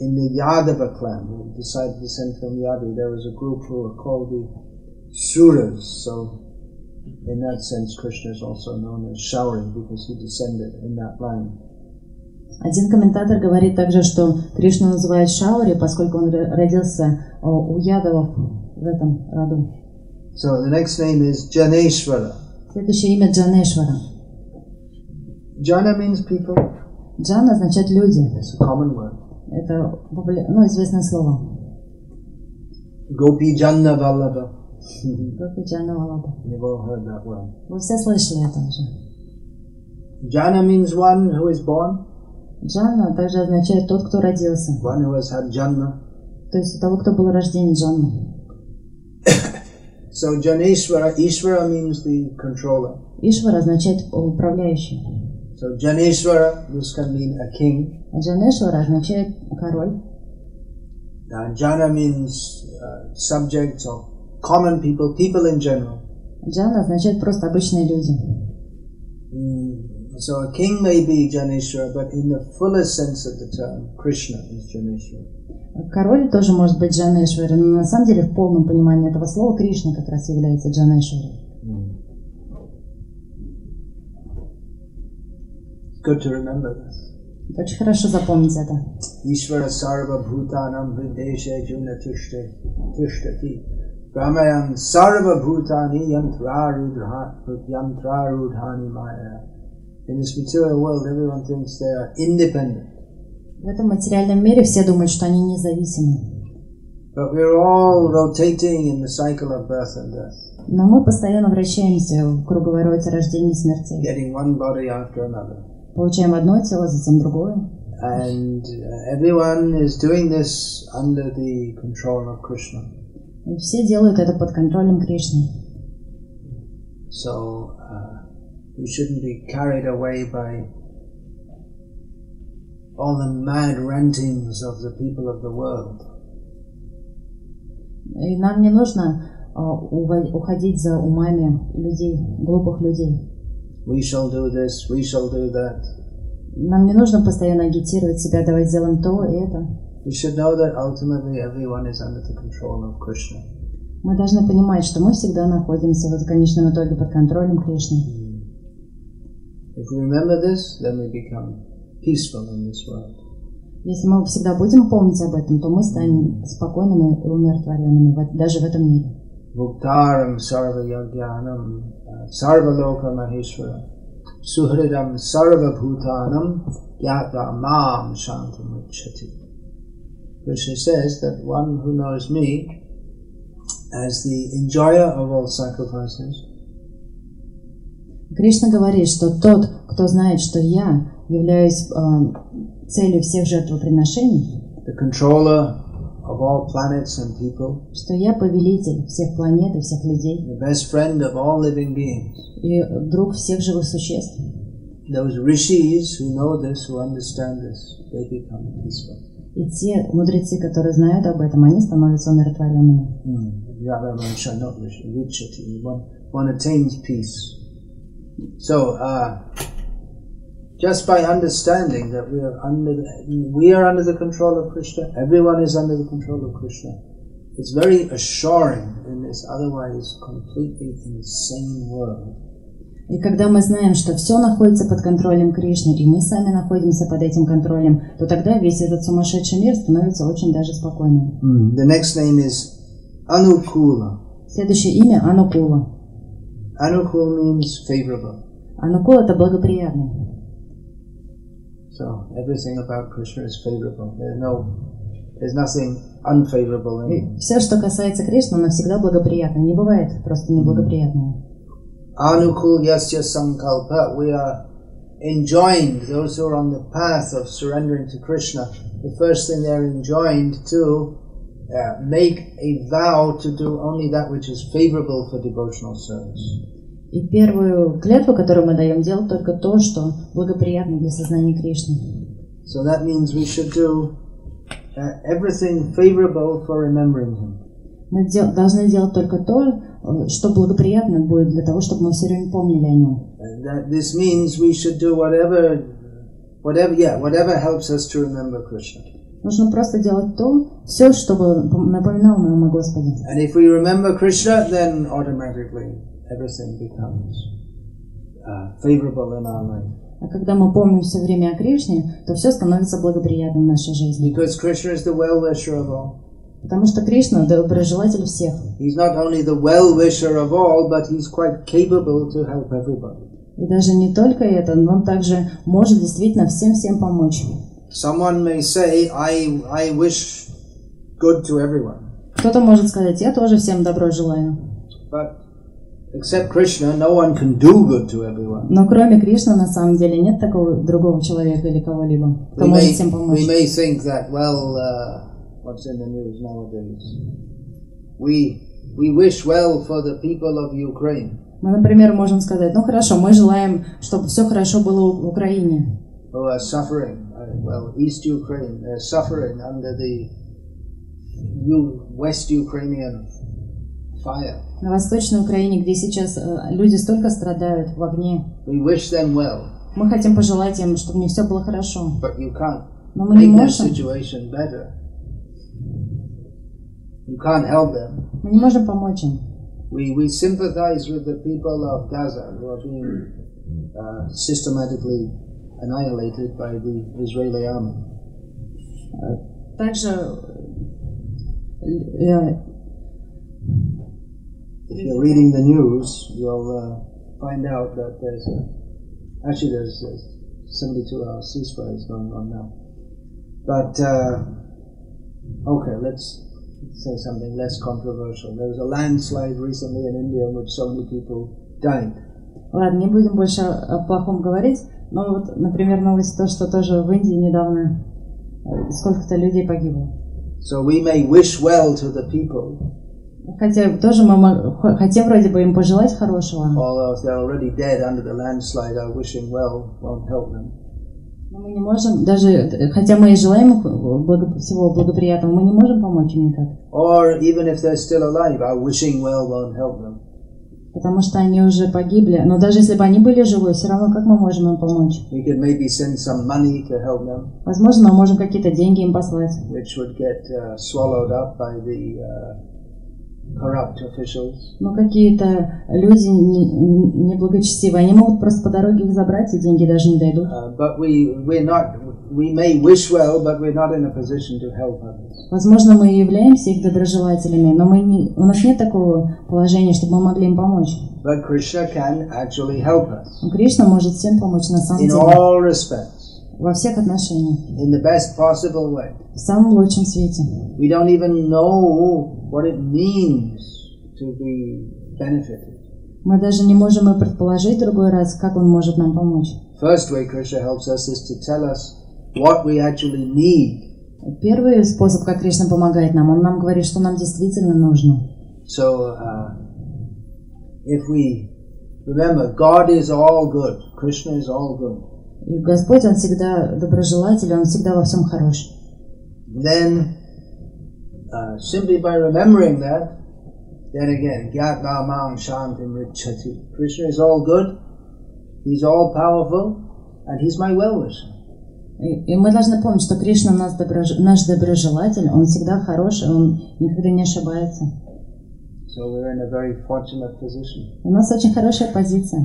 in the Yadava clan, who decided to descend from Yadu, there was a group who were called the Suras. So, in that sense, Krishna is also known as Shauri because he descended in that line. Один комментатор говорит также, что Кришну называют Шаури, поскольку он ро- родился о, у ядовов в этом роду. So, the next name is Janeshwara. Следующее имя Джанешвара. Jana means people, Джан означает люди. it's a common word. Это ну, известное слово. Гопи Джана. You've all heard that word. Вы все слышали это уже. Jana means one who is born, Джанна также означает тот, кто родился. one who has had Janma. То есть у того, кто был рожден Джанна. So Janeshwara, Ishvara means the controller. Ишвар означает управляющий. So Janeshwara, this can mean a king. А Джанешвара означает король. Uh, Jana means uh, subjects or common people, people in general. Джана означает просто обычные люди. Mm. So a king may be Janeshwara, but in the fullest sense of the term, Krishna is Janeshwara. Король тоже может быть Джанешвари, но на самом деле в полном понимании этого слова Кришна как раз является Джанешвари. Good to remember this. Очень хорошо запомнить это. Bhutanam hrideshe juna tishte tishtati. Brahmayan sarva bhutani yantrarudhani yantrarudhani maya. In this material world, everyone thinks they are independent. В этом материальном мире все думают, что они независимы. But we're all rotating in the cycle of birth and death, Но мы постоянно вращаемся в круговороте рождения и смерти. getting one body after another. Получаем одно тело, затем другое. And uh, everyone is doing this under the control of Krishna. И все делают это под контролем Кришны. So uh, we shouldn't be carried away by all the mad rantings of the people of the world. И нам не нужно а, уходить за умами людей, глупых людей. We shall do this, we shall do that. Нам не нужно постоянно агитировать себя, давай сделаем то и это. We should know that ultimately everyone is under the control of Krishna. Мы должны понимать, что мы всегда находимся в конечном итоге под контролем Кришны. If we remember this, then we become peaceful in this world. Если мы всегда будем помнить об этом, то мы станем спокойными и умиротворенными в- даже в этом мире. Bhuktaram sarva yagyanam uh, sarva loka maheshwara suhridam sarvabhutanam gyata mam shantamachati. Krishna says that one who knows me as the enjoyer of all sacrifices, Кришна говорит, что тот, кто знает, что я являюсь э, целью всех жертвоприношений, the controller of all planets and people, что я повелитель всех планет и всех людей the best friend of all living beings. и друг всех живых существ. Those rishis who know this, who understand this, they become peaceful. И те мудрецы, которые знают об этом, они становятся умиротворенными. Mm. One, one attains peace. So, uh, just by understanding that we are under the, we are under the control of Krishna, everyone is under the control of Krishna. It's very assuring in this otherwise completely insane world. И когда мы знаем, что все находится под контролем Кришны, и мы сами находимся под этим контролем, то тогда весь этот сумасшедший мир становится очень даже спокойным. The next name is Anukula. Следующее имя Анукула. Anukul means favorable. Анукул это благоприятный. So everything about Krishna is favorable. There's no, there's nothing unfavorable in it. И все, что касается Кришны, оно всегда благоприятно. Не бывает просто неблагоприятного. Anukul yasya sankalpa. We are enjoined, those who are on the path of surrendering to Krishna, the first thing they're enjoined to uh, make a vow to do only that which is favorable for devotional service. И первую клятву, которую мы даем, делать только то, что благоприятно для сознания Кришны. So that means we should do uh, everything favorable for remembering Him. Мы дел- должны делать только то, э, что благоприятно будет для того, чтобы мы все время помнили о нем. And that this means we should do whatever, whatever, yeah, whatever helps us to remember Krishna. Нужно просто делать то, все, чтобы пом- напоминало нам о Господе. And if we remember Krishna, then automatically everything becomes uh, favorable in our life. А когда мы помним все время о Кришне, то все становится благоприятным в нашей жизни. Because Krishna is the well-wisher of all. Потому что Кришна – доброжелатель всех. He's not only the well-wisher of all, but he's quite capable to help everybody. И даже не только это, но он также может действительно всем-всем помочь. Someone may say, I, I wish good to everyone. Кто-то может сказать, я тоже всем добро желаю. But except Krishna, no one can do good to everyone. Но кроме Кришны, на самом деле, нет такого другого человека или кого-либо, кто We может may, всем помочь. we may think that, well, uh, what's in the news nowadays? We, we wish well for the people of Ukraine. Мы, например, можем сказать, ну хорошо, мы желаем, чтобы все хорошо было в Украине. who are suffering. Uh, well, East Ukraine, they're suffering under the U- West Ukrainian fire. На Восточной Украине, где сейчас э, люди столько страдают в огне, We wish them well, мы хотим пожелать им, чтобы у них все было хорошо. but you can't Но мы не можем, situation better. You can't help them. мы не можем помочь им. We, we sympathize with the people of Gaza who are being uh, systematically annihilated by the Israeli army. Также э, If you're reading the news, you'll uh, find out that there's a, actually there's a 72 hour ceasefire is going on now. But uh, okay, let's say something less controversial. There was a landslide recently in India in which so many people died. ладно, не будем больше о о плохом говорить. Но вот, например, новость то, что тоже в Индии недавно э, сколько-то людей погибло. So we may wish well to the people, Хотя тоже мы хотим вроде бы им пожелать хорошего, although if they're already dead under the landslide, our wishing well won't help them. но мы не можем, даже э, хотя мы и желаем их благо- всего благоприятного, мы не можем помочь им никак. Or even if they're still alive, our wishing well won't help them. Потому что они уже погибли. Но даже если бы они были живы, все равно как мы можем им помочь? We could maybe send some money to help them. Возможно, мы можем какие-то деньги им послать, which would get uh, swallowed up by the uh, corrupt officials. Но какие-то люди не- неблагочестивые, они могут просто по дороге их забрать, и деньги даже не дойдут. Uh, but we, we're not, we may wish well, but we're not in a position to help others. Возможно, мы являемся их доброжелателями, но мы не, у нас нет такого положения, чтобы мы могли им помочь. But Krishna can actually help us Кришна может всем помочь на самом in деле, all respects, во всех отношениях, in the best possible way. в самом лучшем свете. We don't even know what it means to be benefited. Мы даже не можем и предположить другой раз, как он может нам помочь. First way Krishna helps us is to tell us what we actually need. Первый способ, как Кришна помогает нам, он нам говорит, что нам действительно нужно. So, uh, if we remember, God is all good, Krishna is all good, И Господь, Он всегда доброжелатель, Он всегда во всем хорош. then uh, simply by remembering that, then again, Gyatva Mam Shantim Richati. Krishna is all good, He's all powerful, and He's my well wisher. И, мы должны помнить, что Кришна у нас доброж- наш доброжелатель, Он всегда хороший, Он никогда не ошибается. So we're in a very fortunate position. У нас очень хорошая позиция,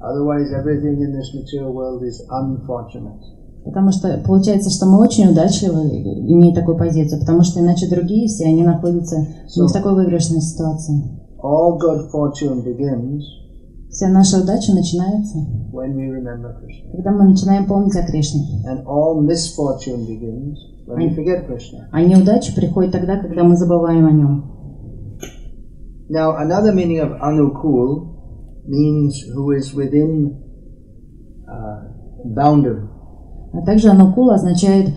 Otherwise, everything in this material world is unfortunate. потому что получается, что мы очень удачливы, имея такую позицию, потому что иначе другие все, они находятся не в такой выигрышной ситуации. All good fortune begins Вся наша удача начинается, when we remember Krishna. когда мы начинаем помнить о Кришне. And all misfortune begins when we forget Krishna. А неудача приходит тогда, когда мы забываем о Нем. Now, another meaning of anukul means who is within uh, boundary. А также анукула означает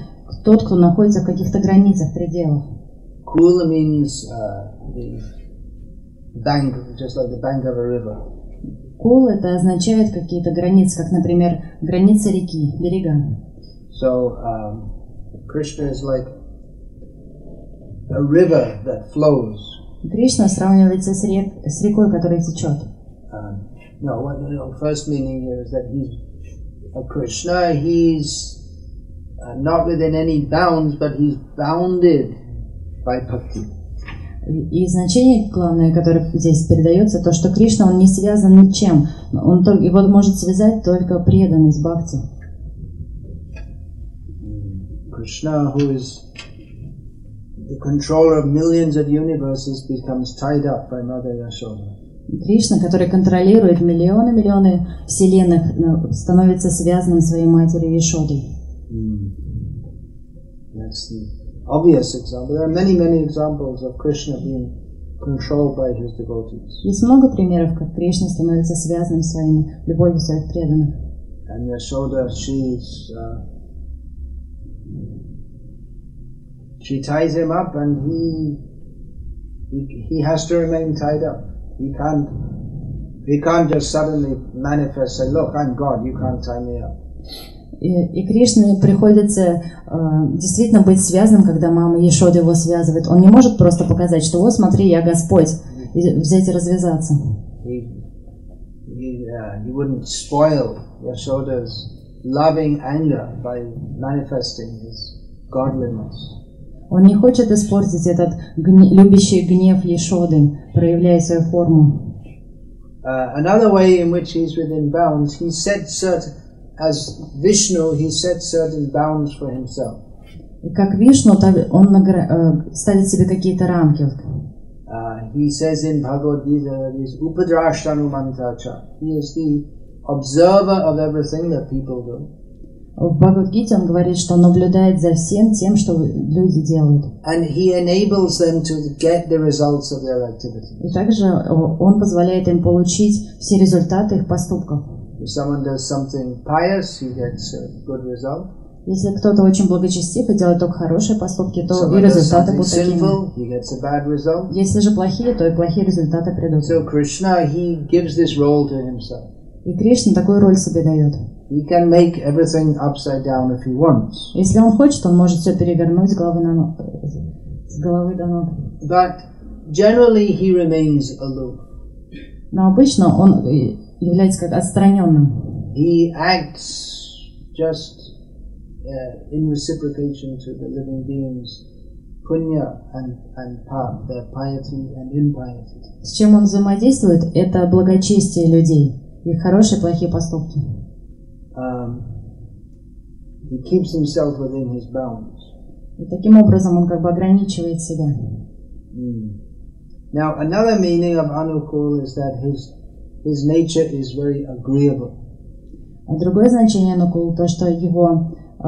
тот, кто находится в каких-то границах, пределах. Kula means uh, the bank, just like the bank of a river. Кул это означает какие-то границы, как, например, границы реки, берега. So, um, Krishna is like a river that flows. Кришна сравнивается с, рек, с рекой, которая течет. Um, no, what, no, first meaning here is that he's a Krishna. He's uh, not within any bounds, but he's bounded by bhakti. И значение главное, которое здесь передается, то, что Кришна, он не связан ничем. Он только, его может связать только преданность бхакти. Krishna, who is the controller of millions of universes, becomes tied up by Mother Yashoda. Кришна, который контролирует миллионы-миллионы вселенных, становится связанным своей матерью Ишодой. That's the obvious example. There are many, many examples of Krishna being controlled by his devotees. Есть много примеров, как Кришна становится связанным своими любовью своих преданных. And Yashoda, she's uh, she ties him up, and he, he he has to remain tied up. He can't he can't just suddenly manifest say, "Look, I'm God. You can't tie me up." И, и Кришне приходится э, действительно быть связанным, когда мама Ешода его связывает. Он не может просто показать, что вот смотри, я Господь, и взять и развязаться. He he, uh, he wouldn't spoil Yashoda's loving anger by manifesting his godliness. Он не хочет испортить этот гне- любящий гнев Ешоды, проявляя свою форму. Uh, another way in which he's within bounds, he set certain, as Vishnu, he set certain bounds for himself. И как Вишну, он э, ставит себе какие-то рамки. Uh, he says in Bhagavad Gita that he's Upadrashtanumantacha. He is the observer of everything that people do. В Бхагавадгите он говорит, что он наблюдает за всем тем, что люди делают. And he enables them to get the results of their activity. И также э, он позволяет им получить все результаты их поступков. If someone does something pious, he gets a good result. Если кто-то очень благочестив и делает только хорошие поступки, то и результаты будут такими. Если же плохие, то и плохие результаты придут. So Krishna, he gives this role to himself. И Кришна такую роль себе дает. He can make everything upside down if he wants. Если он хочет, он может все перевернуть с головы, на с головы до ног. But generally, he remains aloof. Но обычно он является как отстраненным. He acts just uh, in reciprocation to the living beings punya and, and pap, their piety and impiety. С чем он взаимодействует, это благочестие людей, их хорошие и плохие поступки. Um, he keeps himself within his bounds. И таким образом он как бы ограничивает себя. Mm. Now, another meaning of Anukul is that his his nature is very agreeable. А другое значение Нукул, то, что его э,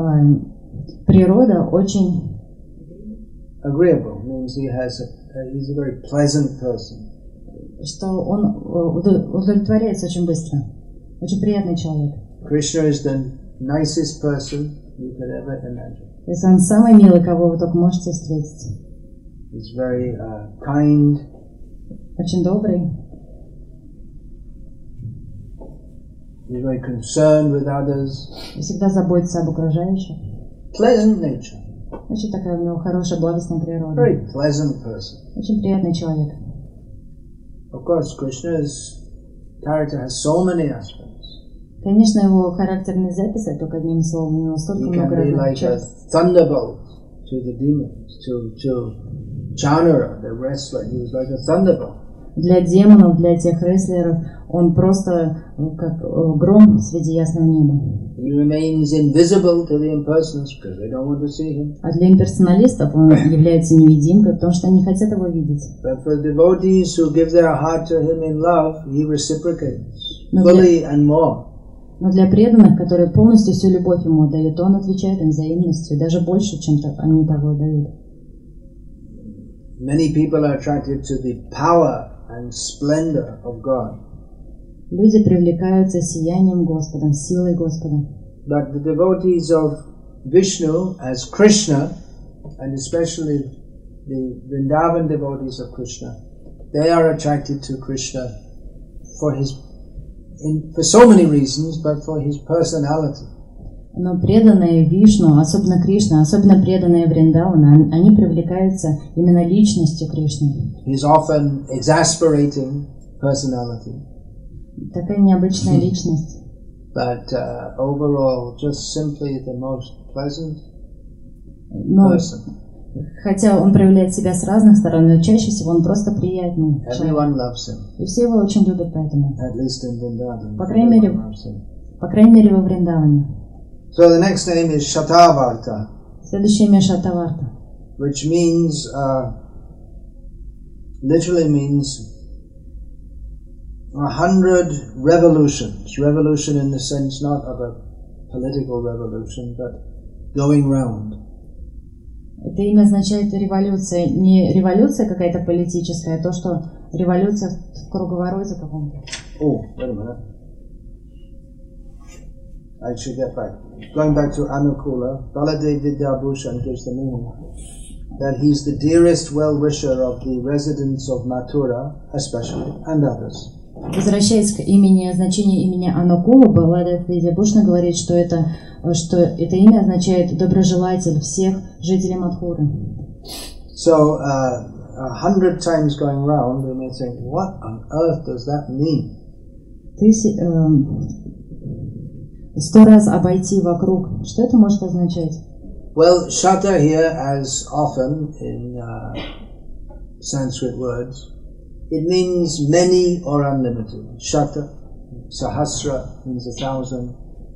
природа очень Agreeable means he has a, uh, he's a very pleasant person. что он э, удо- удовлетворяется очень быстро. Очень приятный человек. Krishna is the nicest person you could ever imagine. То есть он самый милый, кого вы только можете встретить. He's very uh, kind. Очень добрый, He's very concerned with others. и всегда заботится об окружающих. Pleasant nature. Очень такая у него хорошая, благостная природа. Very pleasant person. Очень приятный человек. Of course, Krishna's character has so many aspects. Конечно, его характер нельзя описать только одним словом. У него столько He много разных like a черт. thunderbolt to the demons, to to Chanara, the wrestler. He was like a thunderbolt. Для демонов, для тех рестлеров, он просто э, как э, гром среди ясного неба. А для имперсоналистов он является невидимкой, потому что они хотят его видеть. Но для преданных, которые полностью всю любовь ему отдают, он отвечает им взаимностью, даже больше, чем то- они того отдают. Many people are attracted to the power and splendor of God. Люди привлекаются сиянием Господа, силой Господа. But the devotees of Vishnu as Krishna, and especially the Vrindavan devotees of Krishna, they are attracted to Krishna for his, in, for so many reasons, but for his personality. Но преданные Вишну, особенно Кришна, особенно преданные Вриндавана, они- привлекаются именно личностью Кришны. His often exasperating personality, Такая необычная личность. but uh, overall, just simply the most pleasant Но, person. хотя он проявляет себя с разных сторон, но чаще всего он просто приятный. Everyone loves him, И все его очень любят поэтому. at least in Vrindavan. По крайней мере-. По крайней мере, во Вриндаване. So the next name is Shatavarta. Следующее имя Шатаварта. which means uh, literally means a hundred revolutions. Revolution in the sense not of a political revolution, but going round. Это имя означает революция. Не революция какая-то политическая, а то, что революция в круговороте каком-то. Oh, wait a minute. I should get back. Going back to Anukula, Baladev Vidyabhushan gives the meaning that he's the dearest well-wisher of the residents of Mathura, especially, and others. Возвращаясь к имени, значению имени Анукула, Баладев Видябушна говорит, что это, что это имя означает доброжелатель всех жителей Мадхуры. So, uh, a hundred times going round, we may think, what on earth does that mean? Эм, сто раз обойти вокруг. Что это может означать? Well, shata here, as often in uh, Sanskrit words, it means many or unlimited. Shata, sahasra means a thousand.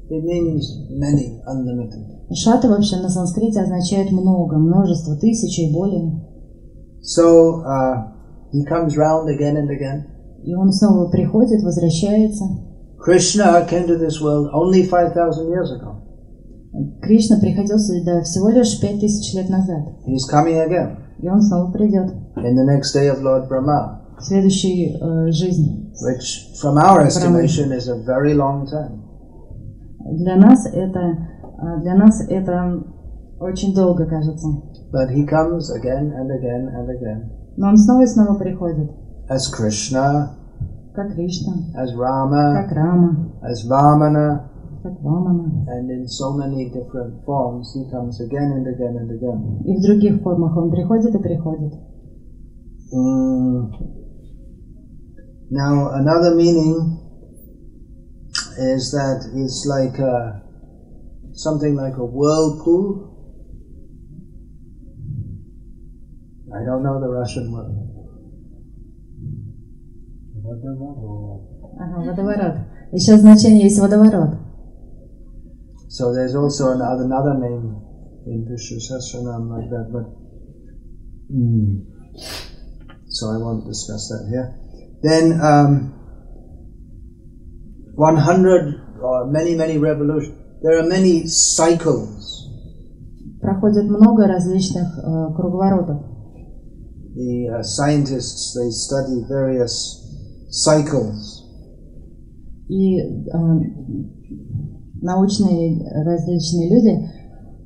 It means many, unlimited. Шата вообще на санскрите означает много, множество, тысячи и более. So, uh, he comes round again and again. И он снова приходит, возвращается. Krishna came to this world only 5,000 years ago. Кришна приходил сюда всего лишь пять тысяч лет назад. He's coming again И он снова придет in the next day of Lord Brahma. в следующей э, жизни. which from our estimation is a very long time. Для нас это, э, для нас это очень долго кажется. But he comes again and again and again Но он снова и снова приходит. as Krishna, Как Кришна, as Rama, как Рама, as Vamana, как Вамана. and in so many different forms he comes again and again and again. И в других формах он приходит и приходит. Mm. Now, another meaning is that it's like a, something like a whirlpool. I don't know the Russian word. Водоворот. Ага, водоворот. Еще значение есть водоворот. So there's also another, another name in Vishnu Sahasranam like that, but mm, so I won't discuss that here. Then um, 100 or many, many revolutions. There are many cycles. Проходит много различных э, круговоротов. The uh, scientists they study various cycles, И э, научные различные люди,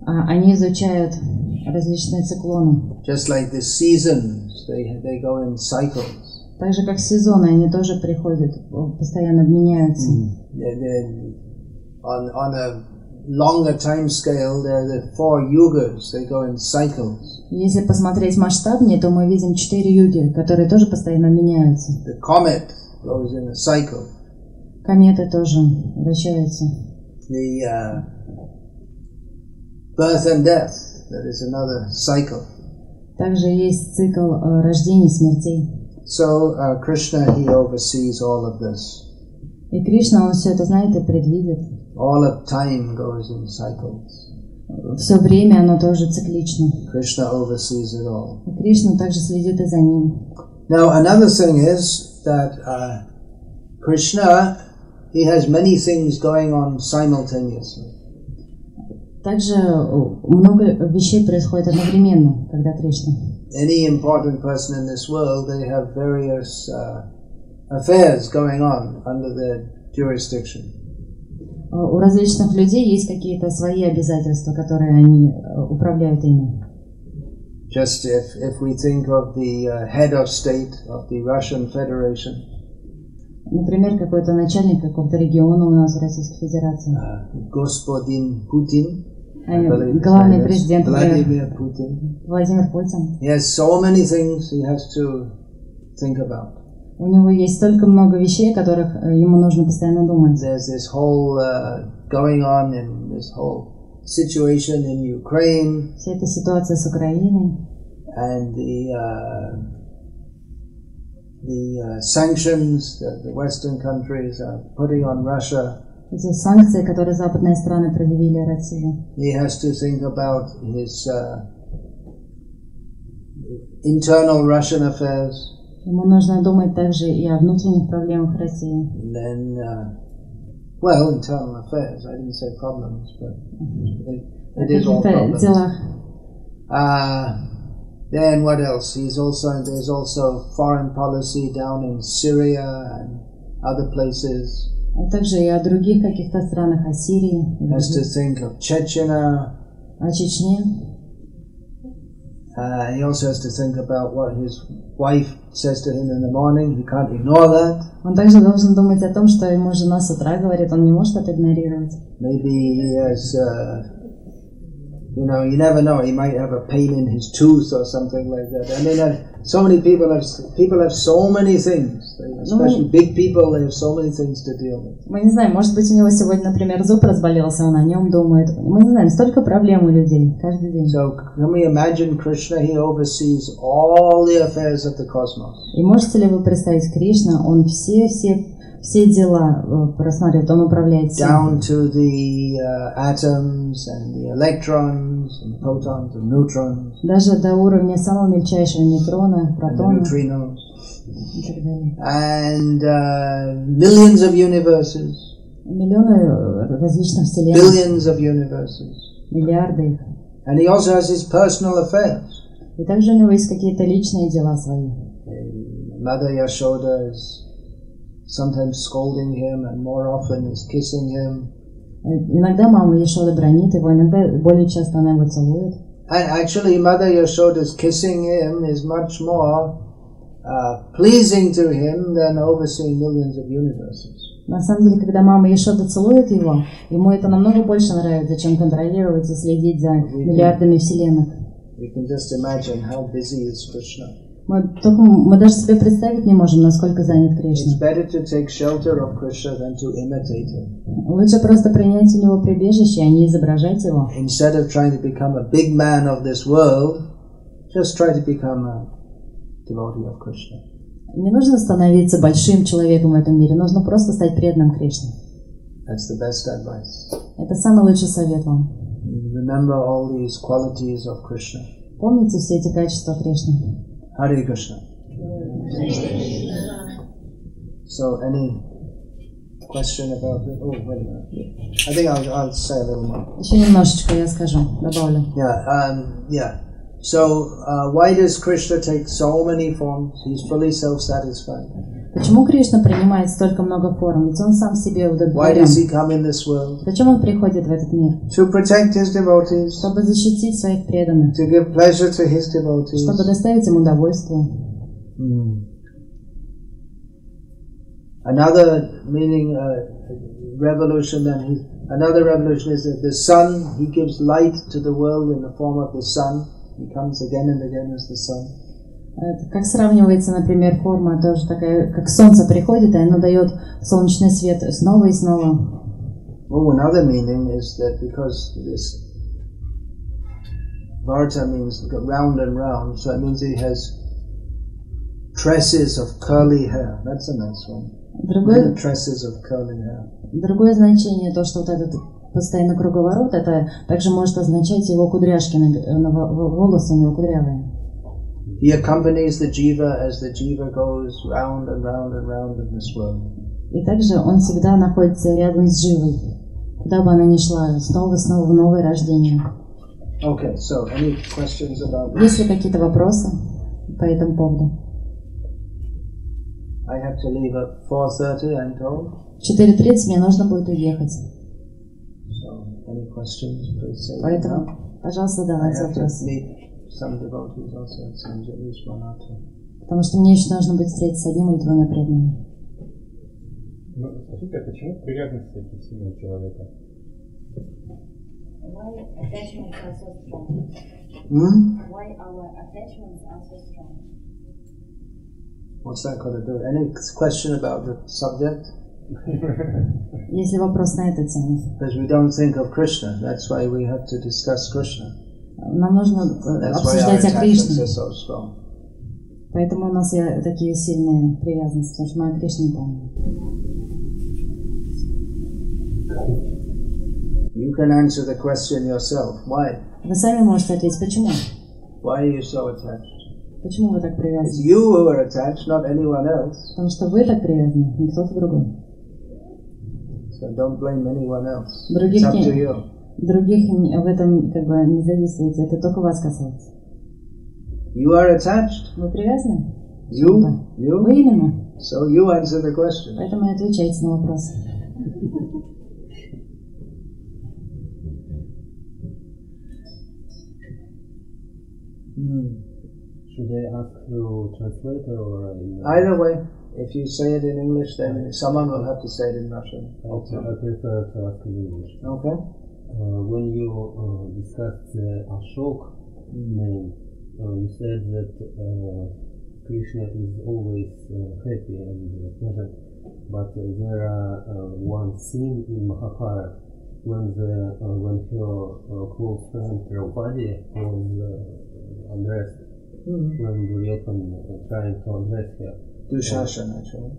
а, они изучают различные циклоны. just like the seasons. They they go in cycles. Так же, как сезоны, они тоже приходят, постоянно меняются. They're on on a longer time scale, they're the four yugas. They go in cycles. Если посмотреть масштабнее, то мы видим четыре юги, которые тоже постоянно меняются. The comet goes in a cycle. Кометы тоже вращаются. The uh, birth and death. That is another cycle. Также есть цикл э, рождений, смертей. So uh, Krishna he oversees all of this. И Кришна, он все это знает и предвидит. All of time goes in cycles. Все время оно тоже циклично. Krishna oversees it all. И Кришна также следит и за ним. Now another thing is that uh, Krishna he has many things going on simultaneously. Также э, много вещей происходит одновременно, когда Кришна. Any important person in this world, they have various uh, affairs going on under their jurisdiction. Э, У различных людей есть какие-то свои обязательства, которые они э, управляют ими. Just if, if we think of the uh, head of state of the Russian Federation, Например, какой-то начальник какого-то региона у нас в Российской Федерации. uh, Господин believe his Главный президент Vladimir Putin, Владимир Путин. he has so many things he has to think about. У него есть столько много вещей, о которых э, ему нужно постоянно думать. There's this whole uh, going on in this whole situation in Ukraine Вся эта ситуация с Украиной, and the uh, the uh, sanctions that the Western countries are putting on Russia. эти санкции, которые западные страны предъявили России. He has to think about his uh, internal Russian affairs, Ему нужно думать также и о внутренних проблемах России. then, uh, well, internal affairs. I didn't say problems, but it, it is all problems. Uh, then what else? He's also there's also foreign policy down in Syria and other places. А также и о других каких-то странах, о Сирии, Has to think of Chechnya. о Чечне. Uh, he also has to think about what his wife says to him in the morning. He can't ignore that. Он также должен думать о том, что ему жена с утра говорит, он не может это игнорировать. Maybe he has, uh, you know, you never know. He might have a pain in his tooth or something like that. I mean, uh, so many people have people have so many things, especially big people. They have so many things to deal with. Мы не знаем, может быть, у него сегодня, например, зуб разболелся, он о нем думает. Мы не знаем, столько проблем у людей каждый день. So can we imagine Krishna? He oversees all the affairs of the cosmos. И можете ли вы представить Кришна, он все, все, все дела э, просматривает, он управляет всем. down to the uh, atoms and the electrons and protons and neutrons Даже до уровня самого мельчайшего нейтрона, and протона neutrinos и так далее. and uh, millions of universes, Миллионы различных вселенных, billions of universes. миллиарды их. And he also has his personal affairs. И также у него есть какие-то личные дела свои. Mother Yashoda is sometimes scolding him and more often is kissing him. Э, Иногда мама Ешода бронит его, иногда более часто она его целует. And actually, Mother Yashoda's kissing him is much more uh, pleasing to him than overseeing millions of universes. На самом деле, когда мама Ешода целует его, ему это намного больше нравится, чем контролировать и следить за миллиардами вселенных. You can just imagine how busy is Krishna. Мы, только, мы даже себе представить не можем, насколько занят Кришна. Лучше просто принять у него прибежище, а не изображать его. Instead of trying to become a big man of this world, Just try to become a devotee of Krishna. Не нужно становиться большим человеком в этом мире, нужно просто стать преданным Кришне. That's the best advice. Это самый лучший совет вам. Remember all these qualities of Krishna. Помните все эти качества Кришны. Hare Krishna. So, any question about it? Oh, wait a minute. I think I'll, I'll say a little more. Еще немножечко я скажу, добавлю. Yeah, um, yeah. So, uh, why does Krishna take so many forms? He's fully self-satisfied. Почему Кришна принимает столько много форм? Ведь он сам себе Why удовлетворен. does he come in this world? Зачем он приходит в этот мир? To protect his devotees, Чтобы защитить своих преданных, to give pleasure to his devotees. чтобы доставить им удовольствие. Hmm. Another meaning, uh, revolution, then he, another revolution is that the sun, he gives light to the world in the form of the sun. He comes again and again as the sun. Это как сравнивается, например, форма тоже такая, как солнце приходит, и оно дает солнечный свет снова и снова. Oh, another meaning is that because this Varta means round and round, so it means he has tresses of curly hair. That's a nice one. Другое, tresses of curly hair. другое значение, то, что вот этот постоянно круговорот, это также может означать его кудряшки, на, на во- во- волосы у него кудрявые. He accompanies the jiva as the jiva goes round and round and round in this world. И также он всегда находится рядом с живой, куда бы она ни шла, снова и снова в новое рождение. Okay, so any questions about Есть ли какие-то вопросы по этому поводу? I have to leave at 4.30, I'm told. В 4.30 мне нужно будет уехать, поэтому, пожалуйста, задавайте вопросы. Потому что мне еще нужно будет встретиться с одним или двумя преданными. Ну, скажите, а почему привязанность такие сильные у человека? Why attachments are so strong? Hmm? Why our attachments are so strong? What's that got to do? Any question about the subject? Есть ли вопрос на эту тему? Because we don't think of Krishna, that's why we have to discuss Krishna. Нам нужно э, That's обсуждать о Кришне. so. Поэтому у нас и такие сильные привязанности, потому что мы о Кришне помним. You can answer the question yourself. Why? Вы сами можете ответить, почему? Why are you so attached? Почему вы так It's привязаны? you who are attached, not anyone else. Потому что вы так привязаны, не кто-то другой. So don't blame anyone else. Других It's up to нет. you. Других не- в этом как бы не задействуйте, это только вас касается. You are attached. Вы привязаны? You? Вы You? именно. So you answer the question. Поэтому и отвечайте на вопрос. Hmm. Should I ask through translator or in Either way, if you say it in English, then someone will have to say it in Russian. I, I prefer to ask in English. Okay? Uh, when you uh, discussed the Ashok name, uh, you said that uh, Krishna is always uh, happy and uh, pleasant, but uh, there are uh, one scene in Mahabharata when the uh, when her uh, close friend Draupadi was uh, undressed, when Duryodhan uh, trying to undress her. Dushashan, actually.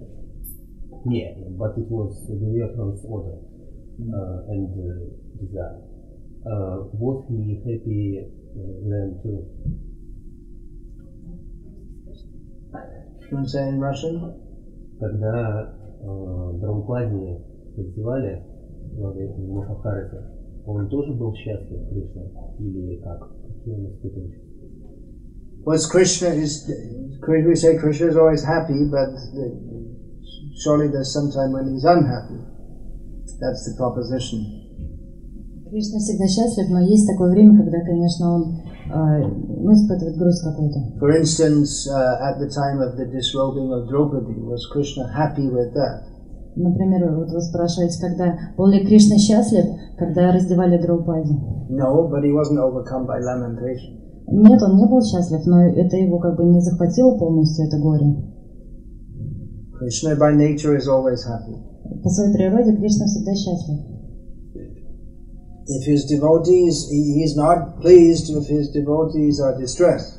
Yeah, but it was Duryodhan's order uh, and uh, desire. Uh, was he happy uh, then too? You want to say in Russian? Когда э, Драупади раздевали во время Махабхараты, он тоже был счастлив, Кришна? Или как? Какие он испытывал? Was Krishna is we say Krishna is always happy, but the, surely there's some time when he's unhappy. That's the proposition. Кришна всегда счастлив, но есть такое время, когда, конечно, он э, ну, испытывает грусть какую-то. For instance, uh, at the time of the disrobing of Draupadi, was Krishna happy with that? Например, вот вы спрашиваете, когда был ли Кришна счастлив, когда раздевали Драупади? No, but he wasn't overcome by lamentation. Нет, он не был счастлив, но это его как бы не захватило полностью, это горе. Krishna by nature is always happy. По своей природе Кришна всегда счастлив. If his devotees, he, he's not pleased if his devotees are distressed.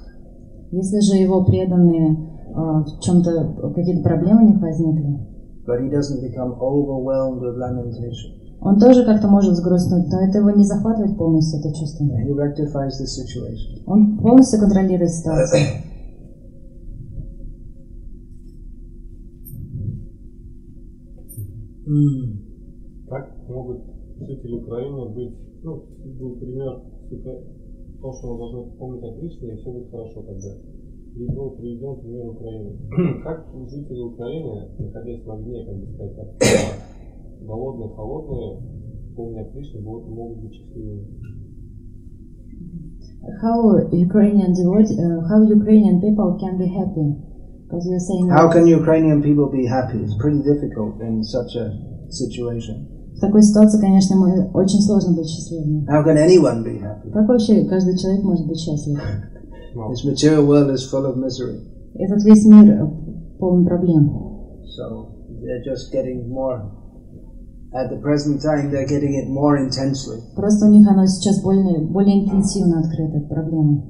Если же его преданные а, в чем-то какие-то проблемы у них возникли, but he doesn't become overwhelmed with lamentation. Он тоже как-то может сгрустнуть, но это его не захватывает полностью это чувство. He rectifies the situation. Он полностью контролирует ситуацию. Mm. Как могут жители Украины быть, ну, был пример то, что мы должны помнить о Кришне, и все будет хорошо тогда. И был приведен пример Украины. как жители Украины, находясь в огне, как бы сказать, так, голодные, холодные, помня о Кришне, будут, могут быть счастливыми. How Ukrainian devotee, uh, how Ukrainian people can be happy? Because you're saying How can Ukrainian people be happy? It's pretty difficult in such a situation. в такой ситуации, конечно, мы, очень сложно быть счастливыми. How can anyone be happy? Как вообще каждый человек может быть счастлив? Ну, This material world is full of misery. Этот весь мир э, полон проблем. So they're just getting more. At the present time, they're getting it more intensely. Просто у них оно сейчас более, более интенсивно открыто, эта проблема.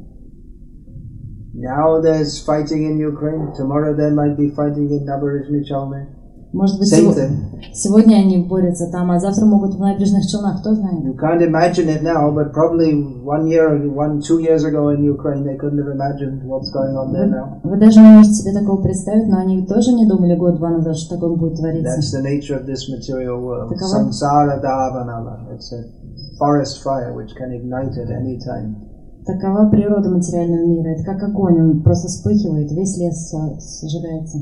Now there's fighting in Ukraine. Tomorrow there might be fighting in Naberezhny Chalny. Может быть, Same thing. сегодня они борются там, а завтра могут в набережных Челнах, кто знает. You can't imagine it now, but probably one year, one, two years ago in Ukraine, they couldn't have imagined what's going on there now. Вы даже не можете себе такого представить, но они тоже не думали год-два назад, что такое будет твориться. That's the nature of this material world. Samsara Davanala. It's a forest fire which can ignite at any time. Такова природа материального мира. Это как огонь, он просто вспыхивает, весь лес со- сжигается.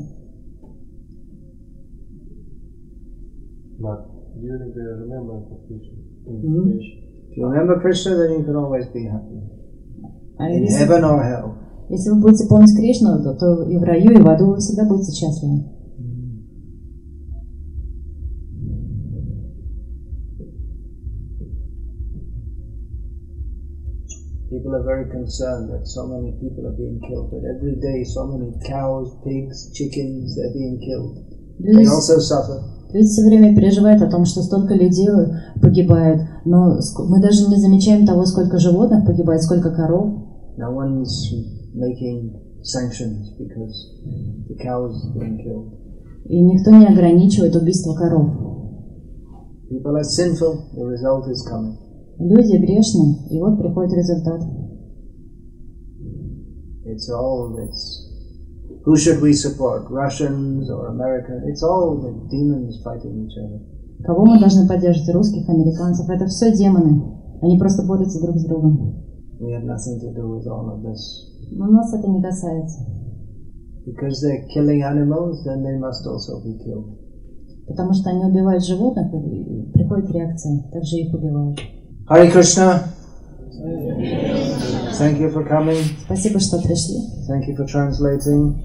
but during the remembrance of Krishna, in Mhm. this situation, If you remember Krishna, then you can always be happy. А In если, heaven or hell. если вы будете помнить Кришну, то, то и в раю, и в аду вы всегда будете счастливы. People are very concerned that so many people are being killed. That every day so many cows, pigs, chickens, they're being killed. Люди, They also suffer. Люди все время переживают о том, что столько людей погибает, но мы даже не замечаем того, сколько животных погибает, сколько коров. No one's making sanctions because the cows being killed. И никто не ограничивает убийство коров. People are sinful, the result is coming. Люди грешны, и вот приходит результат. It's all, it's, who should we support? Russians or America? It's all the demons fighting each other. Кого мы должны поддерживать? Русских, американцев? Это все демоны. Они просто борются друг с другом. We have nothing to do with all of this. Но нас это не касается. Because they're killing animals, then they must also be killed. Потому что они убивают животных, и приходит реакция, также их убивают. Hare Krishna. Thank you for coming. Спасибо, что пришли. Thank you for translating.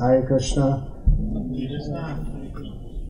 Hare Krishna.